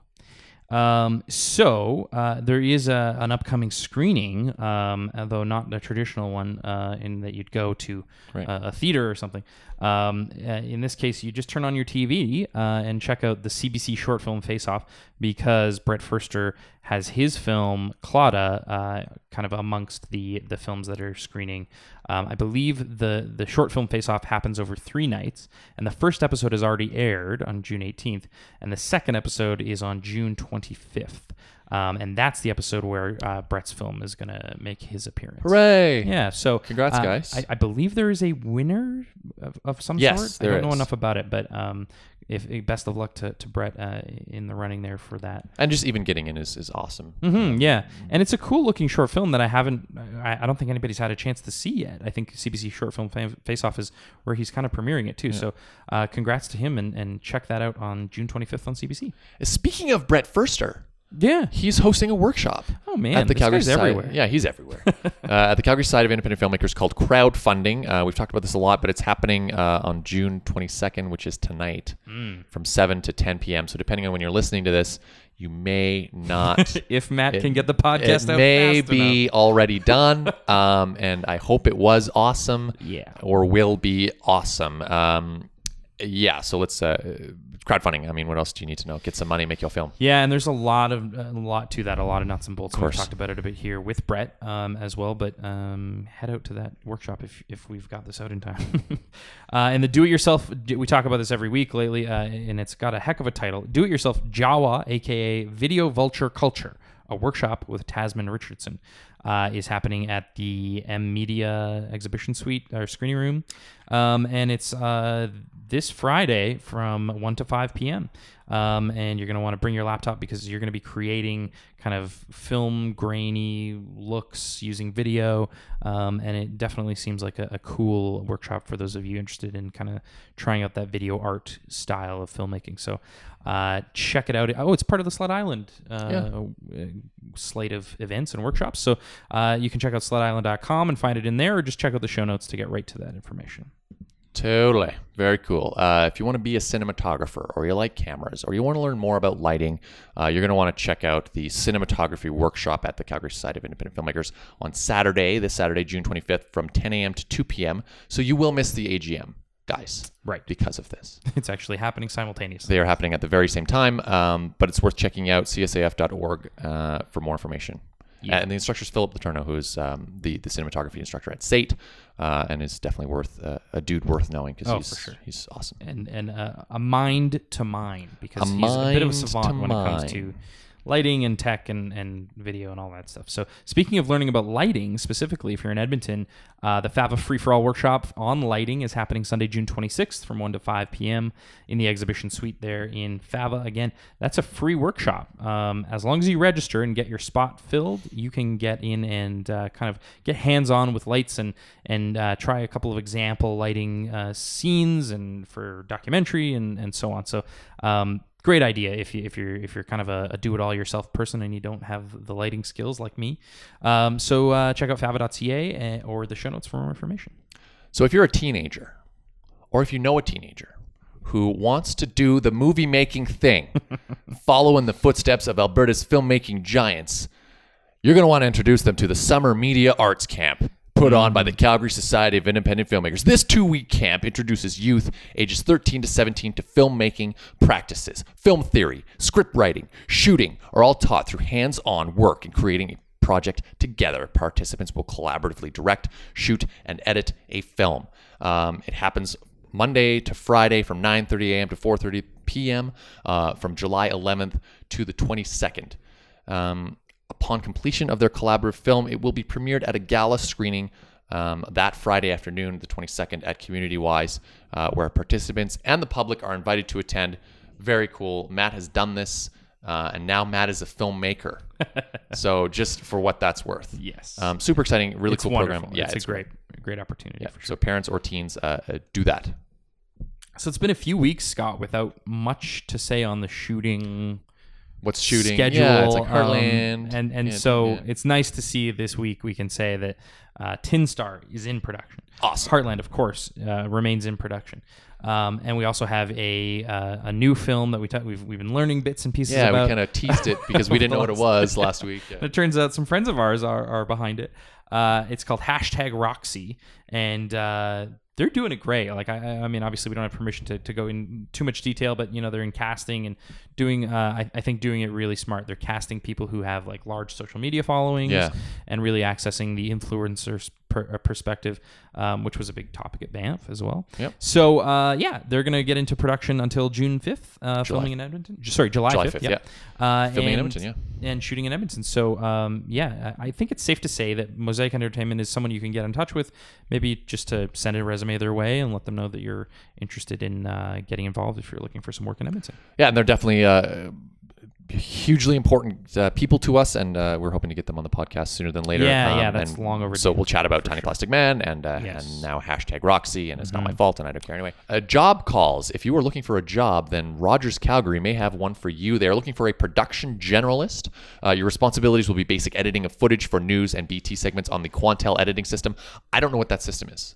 Um, so uh, there is a, an upcoming screening, um, although not a traditional one, uh, in that you'd go to Right. uh, a theater or something. Um, uh, in this case, you just turn on your TV uh, and check out the CBC short film Face Off because Brett Furster has his film Claudia uh, kind of amongst the the films that are screening. Um, I believe the the short film Face Off happens over three nights, and the first episode has already aired on June 18th, and the second episode is on June 25th. Um, and that's the episode where uh, Brett's film is going to make his appearance. Hooray! Yeah. So Congrats, uh, guys. I, I believe there is a winner of, of some Yes, sort. I don't know enough about it, but um, if eh, best of luck to, to Brett uh, in the running there for that. And just even getting in is, is awesome. hmm yeah, and it's a cool looking short film that I haven't. I, I don't think anybody's had a chance to see yet. I think CBC Short Film Fa- Face Off is where he's kind of premiering it too. So, uh, congrats to him, and, and check that out on June 25th on CBC. Speaking of Brett Furster, Yeah. he's hosting a workshop. Oh man, at the this Calgary Society- everywhere. Yeah, he's everywhere. uh, at the Calgary Society of Independent Filmmakers called crowdfunding. Uh, we've talked about this a lot, but it's happening uh, on June 22nd, which is tonight, Hmm. from 7 to 10 p.m. So depending on when you're listening to this, you may not. If Matt It- can get the podcast out, it may be already done, um, and I hope it was awesome. Yeah. or will be awesome. Um, yeah, so let's uh, crowdfunding. I mean, what else do you need to know? Get some money, make your film. Yeah, and there's a lot of a lot to that, a lot of nuts and bolts. We've talked about it a bit here with Brett um, as well, but um, head out to that workshop if, if we've got this out in time. uh, and the do-it-yourself, we talk about this every week lately, uh, and it's got a heck of a title: "Do-it-yourself Jawa, aka Video Vulture Culture." A workshop with Tasman Richardson uh, is happening at the EMMEDIA Exhibition Suite or screening room, um, and it's uh, this Friday from 1 to 5 p.m. Um, and you're going to want to bring your laptop because you're going to be creating kind of film grainy looks using video. Um, and it definitely seems like a, a cool workshop for those of you interested in kind of trying out that video art style of filmmaking. So uh, check it out. Oh, it's part of the Sled Island uh, uh, slate of events and workshops. So uh, you can check out sledisland.com and find it in there, or just check out the show notes to get right to that information. Totally. Very cool. Uh, if you want to be a cinematographer or you like cameras or you want to learn more about lighting, uh, you're going to want to check out the cinematography workshop at the Calgary Society of Independent Filmmakers on Saturday, this Saturday, June 25th, from 10 a.m. to 2 p.m. So you will miss the AGM, guys. Right. Because of this. It's actually happening simultaneously. They are happening at the very same time, um, but it's worth checking out csif.org uh, for more information. Yeah. And the instructor is Philip Laterno, who is um, the, the cinematography instructor at SAIT, uh, and is definitely worth uh, a dude worth knowing because Oh, he's, sure. he's awesome. and and uh, a mind to mind because A he's a bit of a savant when it comes to. Lighting and tech and, and video and all that stuff. So speaking of learning about lighting specifically, if you're in Edmonton, uh, the Fava Free for All workshop on lighting is happening Sunday, June 26th from 1 to 5 p.m. in the exhibition suite there in Fava. Again, that's a free workshop. Um, as long as you register and get your spot filled, you can get in and uh, kind of get hands on with lights and and uh, try a couple of example lighting uh, scenes and for documentary and, and so on. So um, great idea if you if you're if you're kind of a, a do it all yourself person and you don't have the lighting skills like me. Um, so uh, check out fava.ca eh, or the show notes for more information. So if you're a teenager, or if you know a teenager who wants to do the movie making thing, follow in the footsteps of Alberta's filmmaking giants, you're going to want to introduce them to the Summer Media Arts Camp. Put on by the Calgary Society of Independent Filmmakers. This two week camp introduces youth ages 13 to 17 to filmmaking practices. Film theory, script writing, shooting are all taught through hands on work in creating a project together. Participants will collaboratively direct, shoot, and edit a film. Um, it happens Monday to Friday from 9:30 a.m. to 4:30 p.m. Uh, from July 11th to the 22nd. Um, upon completion of their collaborative film, it will be premiered at a gala screening um, that Friday afternoon, the 22nd, at Community Wise, uh, where participants and the public are invited to attend. Very cool. Matt has done this, uh, and now Matt is a filmmaker. so just for what that's worth. Yes. Um, super exciting, really it's cool wonderful. program. Yeah, it's, a great great opportunity Yeah. sure. So parents or teens, uh, uh, do that. So it's been a few weeks, Scott, without much to say on the shooting What's shooting? schedule. Yeah, it's like um, Heartland. and and so yeah. it's nice to see this week we can say that uh, Tin Star is in production. Awesome. Heartland, of course, uh, remains in production. Um, and we also have a uh, a new film that we ta- we've we've been learning bits and pieces Yeah, about. we kind of teased it because we didn't know what it was last week. Yeah. it turns out some friends of ours are, are behind it. Uh, it's called hashtag Roxy, and uh, they're doing it great. Like I, I mean, obviously we don't have permission to, to go in too much detail, but you know they're in casting and doing. Uh, I, I think doing it really smart. They're casting people who have like large social media followings, Yeah. and really accessing the influencers per, uh, perspective, um, which was a big topic at Banff as well. Yep. So uh, yeah, they're gonna get into production until June fifth, uh, filming in Edmonton. Sorry, July fifth. 5th, yeah. Uh, Filming in Edmonton. Yeah. and shooting in Edmonton. So, um, yeah, I I think it's safe to say that Mosaic Entertainment is someone you can get in touch with, maybe just to send a resume their way and let them know that you're interested in uh, getting involved if you're looking for some work in Edmonton. Yeah, and they're definitely uh, hugely important uh, people to us, and uh, we're hoping to get them on the podcast sooner than later. Yeah, yeah, Um, that's and long overdue. So we'll chat about Tiny Plastic Man and uh, Yes. Mm-hmm. and now hashtag Roxy, and it's not my fault, and I don't care anyway. Uh, job calls. If you are looking for a job, then Rogers Calgary may have one for you. They are looking for a production generalist. Uh, your responsibilities will be basic editing of footage for news and BT segments on the Quantel editing system. I don't know what that system is.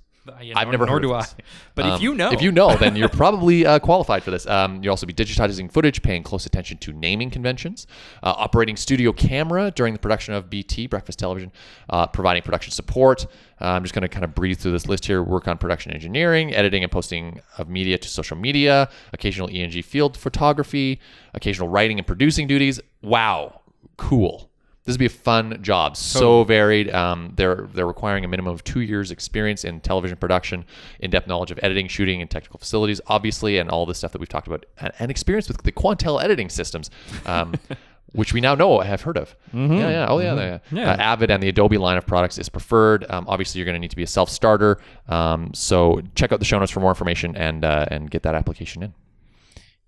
I've never nor heard do of I. But Um, if you know, if you know, then you're probably uh, qualified for this. Um, you'll also be digitizing footage, paying close attention to naming conventions, uh, operating studio camera during the production of BT Breakfast Television, uh, providing production support. Uh, I'm just going to kind of breeze through this list here. Work on production engineering, editing and posting of media to social media, occasional ENG field photography, occasional writing and producing duties. Wow, cool. This would be a fun job. So varied. Um, they're they're requiring a minimum of two years experience in television production, in-depth knowledge of editing, shooting, and technical facilities, obviously, and all the stuff that we've talked about, and, and experience with the Quantel editing systems. Um, Which we now know have heard of. Yeah, yeah. Oh, yeah. yeah. Yeah. Uh, Avid and the Adobe line of products is preferred. Um, obviously, you're going to need to be a self starter. Um, so check out the show notes for more information and uh, and get that application in.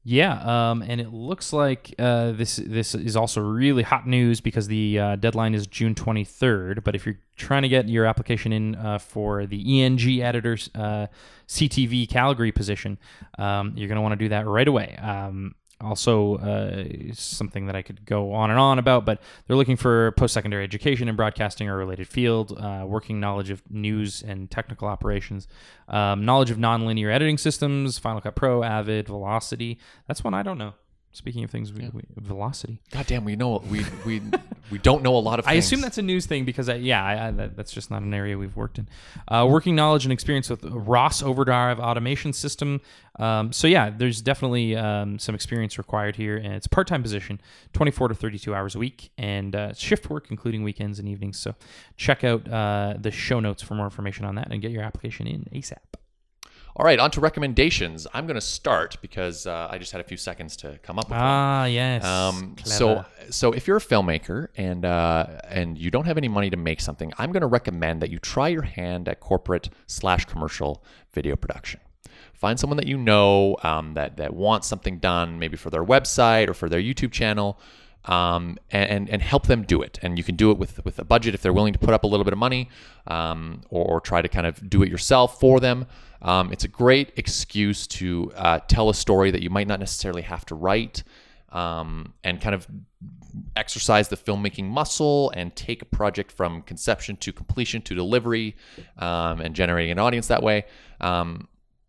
Yeah, um, and it looks like uh, this this is also really hot news because the uh, deadline is June 23rd. But if you're trying to get your application in uh, for the ENG editor's uh, CTV Calgary position, um, you're going to want to do that right away. Um, also, uh, something that I could go on and on about, but they're looking for post secondary education in broadcasting or related field, uh, working knowledge of news and technical operations, um, knowledge of nonlinear editing systems, Final Cut Pro, Avid, Velocity. That's one I don't know. Speaking of things, we, we, Velocity. God damn, we know we we we don't know a lot of. I assume that's a news thing because, I, yeah, I, I, that, that's just not an area we've worked in. Uh, working knowledge and experience with Ross Overdrive automation system. Um, so yeah, there's definitely um, some experience required here, and it's a part-time position, 24 to 32 hours a week, and uh, shift work, including weekends and evenings. So check out uh, the show notes for more information on that and get your application in ASAP. All right, on to recommendations. I'm going to start because uh, I just had a few seconds to come up with one. Ah, yes. Um, so, so if you're a filmmaker and uh, and you don't have any money to make something, I'm going to recommend that you try your hand at corporate slash commercial video production. Find someone that you know um, that that wants something done, maybe for their website or for their YouTube channel, um, and, and help them do it. And you can do it with with a budget if they're willing to put up a little bit of money, um, or, or try to kind of do it yourself for them. Um, it's a great excuse to uh, tell a story that you might not necessarily have to write, um, and kind of exercise the filmmaking muscle and take a project from conception to completion to delivery, um, and generating an audience that way. Um,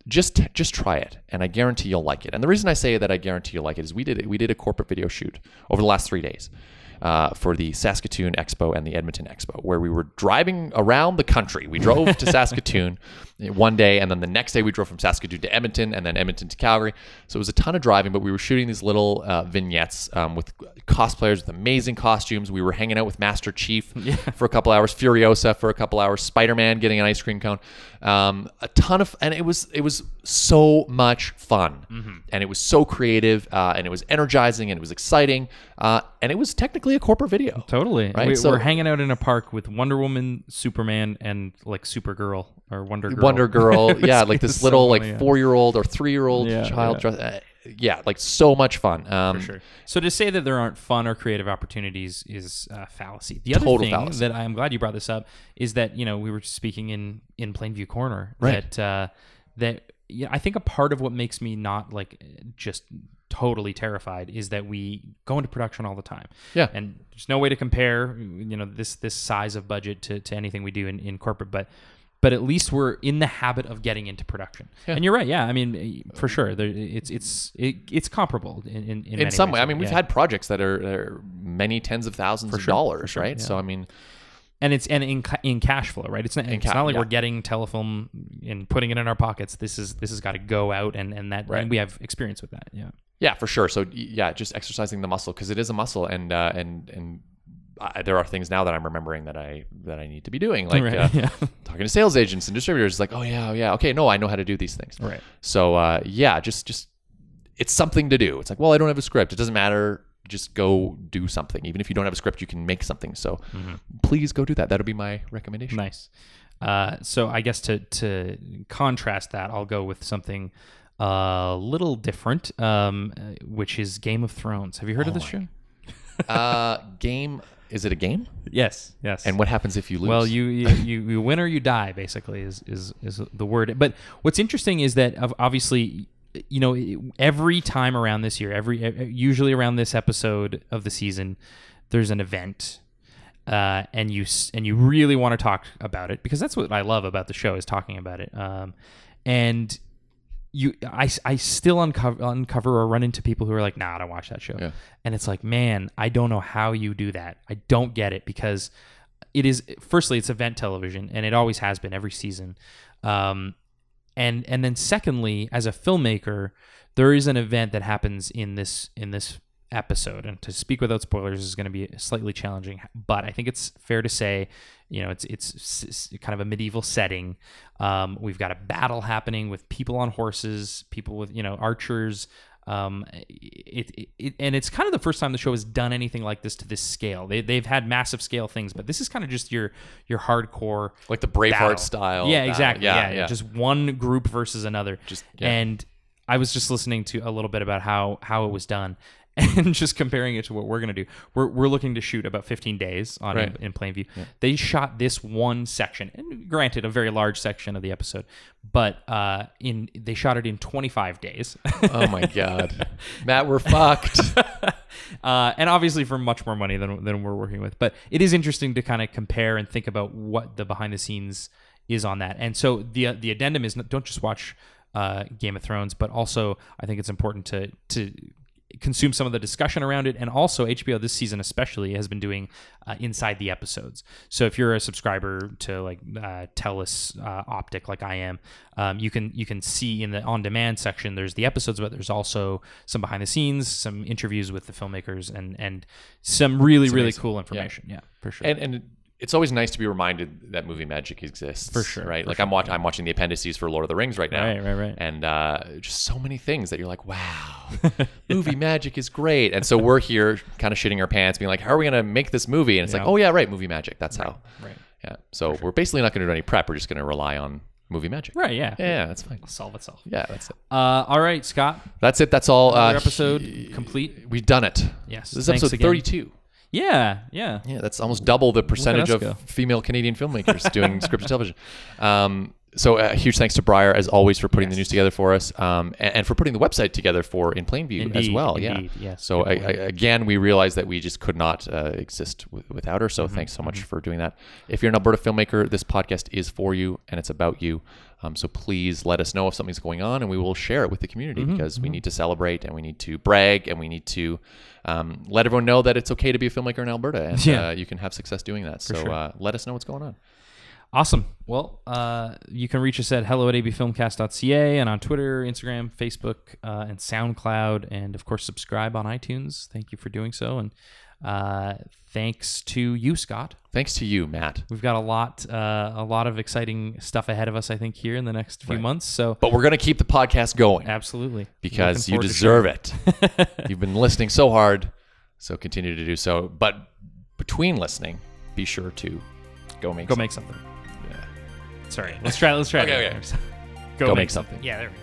just just try it, and I guarantee you'll like it. And the reason I say that I guarantee you'll like it is we did. We did a corporate video shoot over the last three days. Uh, for the Saskatoon Expo and the Edmonton Expo, where we were driving around the country. We drove to Saskatoon one day, and then the next day we drove from Saskatoon to Edmonton, and then Edmonton to Calgary. So it was a ton of driving, but we were shooting these little uh, vignettes um, with cosplayers with amazing costumes. We were hanging out with Master Chief for a couple hours, Furiosa for a couple hours, Spider Man getting an ice cream cone, um, a ton of, and it was it was so much fun, and it was so creative, uh, and it was energizing, and it was exciting, uh, and it was technically a corporate video. Totally. Right, We, so- we're hanging out in a park with Wonder Woman, Superman, and like Supergirl or Wonder Girl. Wonder Girl, yeah, like this so little funny, like four year old or three year old Yeah, child yeah. dress. Uh, yeah, like so much fun. Um, For sure. So to say that there aren't fun or creative opportunities is uh, fallacy. The other Total thing fallacy. that I'm glad you brought this up is that you know we were speaking in in Plainview Corner Right. that uh, that yeah, I think a part of what makes me not like just totally terrified is that we go into production all the time. Yeah. And there's no way to compare you know this this size of budget to, to anything we do in, in corporate, but but at least we're in the habit of getting into production. Yeah. And you're right. Yeah, I mean, for sure, there, it's it's it, it's comparable in in, in, in many some ways. way. I mean, we've Yeah. had projects that are, that are many tens of thousands of sure, for dollars, sure, right? yeah. So I mean, and it's and in ca- in cash flow, right? It's not it's ca- not like yeah. we're getting telefilm and putting it in our pockets. This is this has got to go out, and and that Right. and we have experience with that. Yeah. Yeah, for sure. So yeah, just exercising the muscle because it is a muscle, and uh, and and I, there are things now that I'm remembering that I that I need to be doing, like Right, uh, yeah. talking to sales agents and distributors. Like, oh yeah, oh, yeah, okay, no, I know how to do these things. Right. So uh, yeah, just just it's something to do. It's like, well, I don't have a script. It doesn't matter. Just go do something. Even if you don't have a script, you can make something. So please go do that. That'll be my recommendation. Nice. Uh, so I guess to to contrast that, I'll go with something a little different, um, which is Game of Thrones. Have you heard of this show? uh, game. Is it a game? Yes. Yes. And what happens if you lose? Well, you, you you you win or you die, basically, is is is the word. But what's interesting is that obviously, you know, every time around this year, every usually around this episode of the season, there's an event, uh, and you and you really want to talk about it because that's what I love about the show is talking about it. Um, and you, I, I still uncover uncover or run into people who are like, nah, I don't watch that show, Yeah. and it's like, man, I don't know how you do that. I don't get it because it is firstly it's event television and it always has been every season um, and and then secondly as a filmmaker there is an event that happens in this in this episode and to speak without spoilers is going to be slightly challenging but i think it's fair to say you know it's it's s- s- kind of a medieval setting um, we've got a battle happening with people on horses people with you know archers um, it, it, it and it's kind of the first time the show has done anything like this to this scale. They, they've had massive scale things, but this is kind of just your your hardcore like the Braveheart battle. style. Yeah, battle. exactly. Yeah, Yeah, yeah. just one group versus another. Just- yeah. and I was just listening to a little bit about how how it was done. And just comparing it to what we're gonna do, we're, we're looking to shoot about 15 days on Right. in, in plain view. They shot this one section, and granted, a very large section of the episode, but uh, in they shot it in 25 days. oh my god, Matt, we're fucked. uh, and obviously for much more money than, than we're working with. But it is interesting to kind of compare and think about what the behind the scenes is on that. And so the the addendum is don't just watch uh, Game of Thrones, but also I think it's important to to consume some of the discussion around it. And also HBO this season especially has been doing uh, inside the episodes. So if you're a subscriber to like uh, Telus uh, Optik like I am um, you can you can see in the on demand section there's the episodes but there's also some behind the scenes some interviews with the filmmakers and and some really really cool information. Yeah, for sure. And and it's always nice to be reminded that movie magic exists. For sure, right? for like I'm watching, I'm watching the appendices for Lord of the Rings right now. Right, right, right. And uh, just so many things that you're like, wow, movie magic is great. And so we're here, kind of shitting our pants, being like, how are we gonna make this movie? And it's Yeah. like, oh yeah, right, movie magic. That's how. right Yeah. So we're basically not going to do any prep. We're just going to rely on movie magic. right yeah Yeah, that's fine. It'll solve itself Yeah, that's it. uh, all right Scott That's it. That's all. another Uh, episode complete We've done it. Yes, This is thanks episode again. 32. Yeah yeah Yeah, that's almost double the percentage of go. female Canadian filmmakers doing scripted television. Um, so a huge thanks to Briar as always for putting the news together for us, um, and, and for putting the website together for In Plainview as Indeed, well. indeed, yeah. yes, So I, I, again, we realized that we just could not uh, exist w- without her. So Mm-hmm, thanks so much for doing that. If you're an Alberta filmmaker, this podcast is for you and it's about you. Um, so please let us know if something's going on, and we will share it with the community Mm-hmm, because we need to celebrate and we need to brag and we need to um, let everyone know that it's okay to be a filmmaker in Alberta and Yeah. uh, you can have success doing that. so sure. uh, let us know what's going on. Awesome. Well, uh, you can reach us at hello at abfilmcast.ca and on Twitter, Instagram, Facebook, uh, and SoundCloud. And of course, subscribe on iTunes. Thank you for doing so. And uh, thanks to you, Scott. Thanks to you, Matt. We've got a lot, uh, a lot of exciting stuff ahead of us, I think, here in the next few Right. months. So, But we're going to keep the podcast going absolutely. because you deserve it. You've been listening so hard, so continue to do so. But between listening, be sure to go make Go some- make something. Yeah. Sorry. Let's try. Let's try. Okay, again. okay. Go, Go make make something. Yeah, there we go.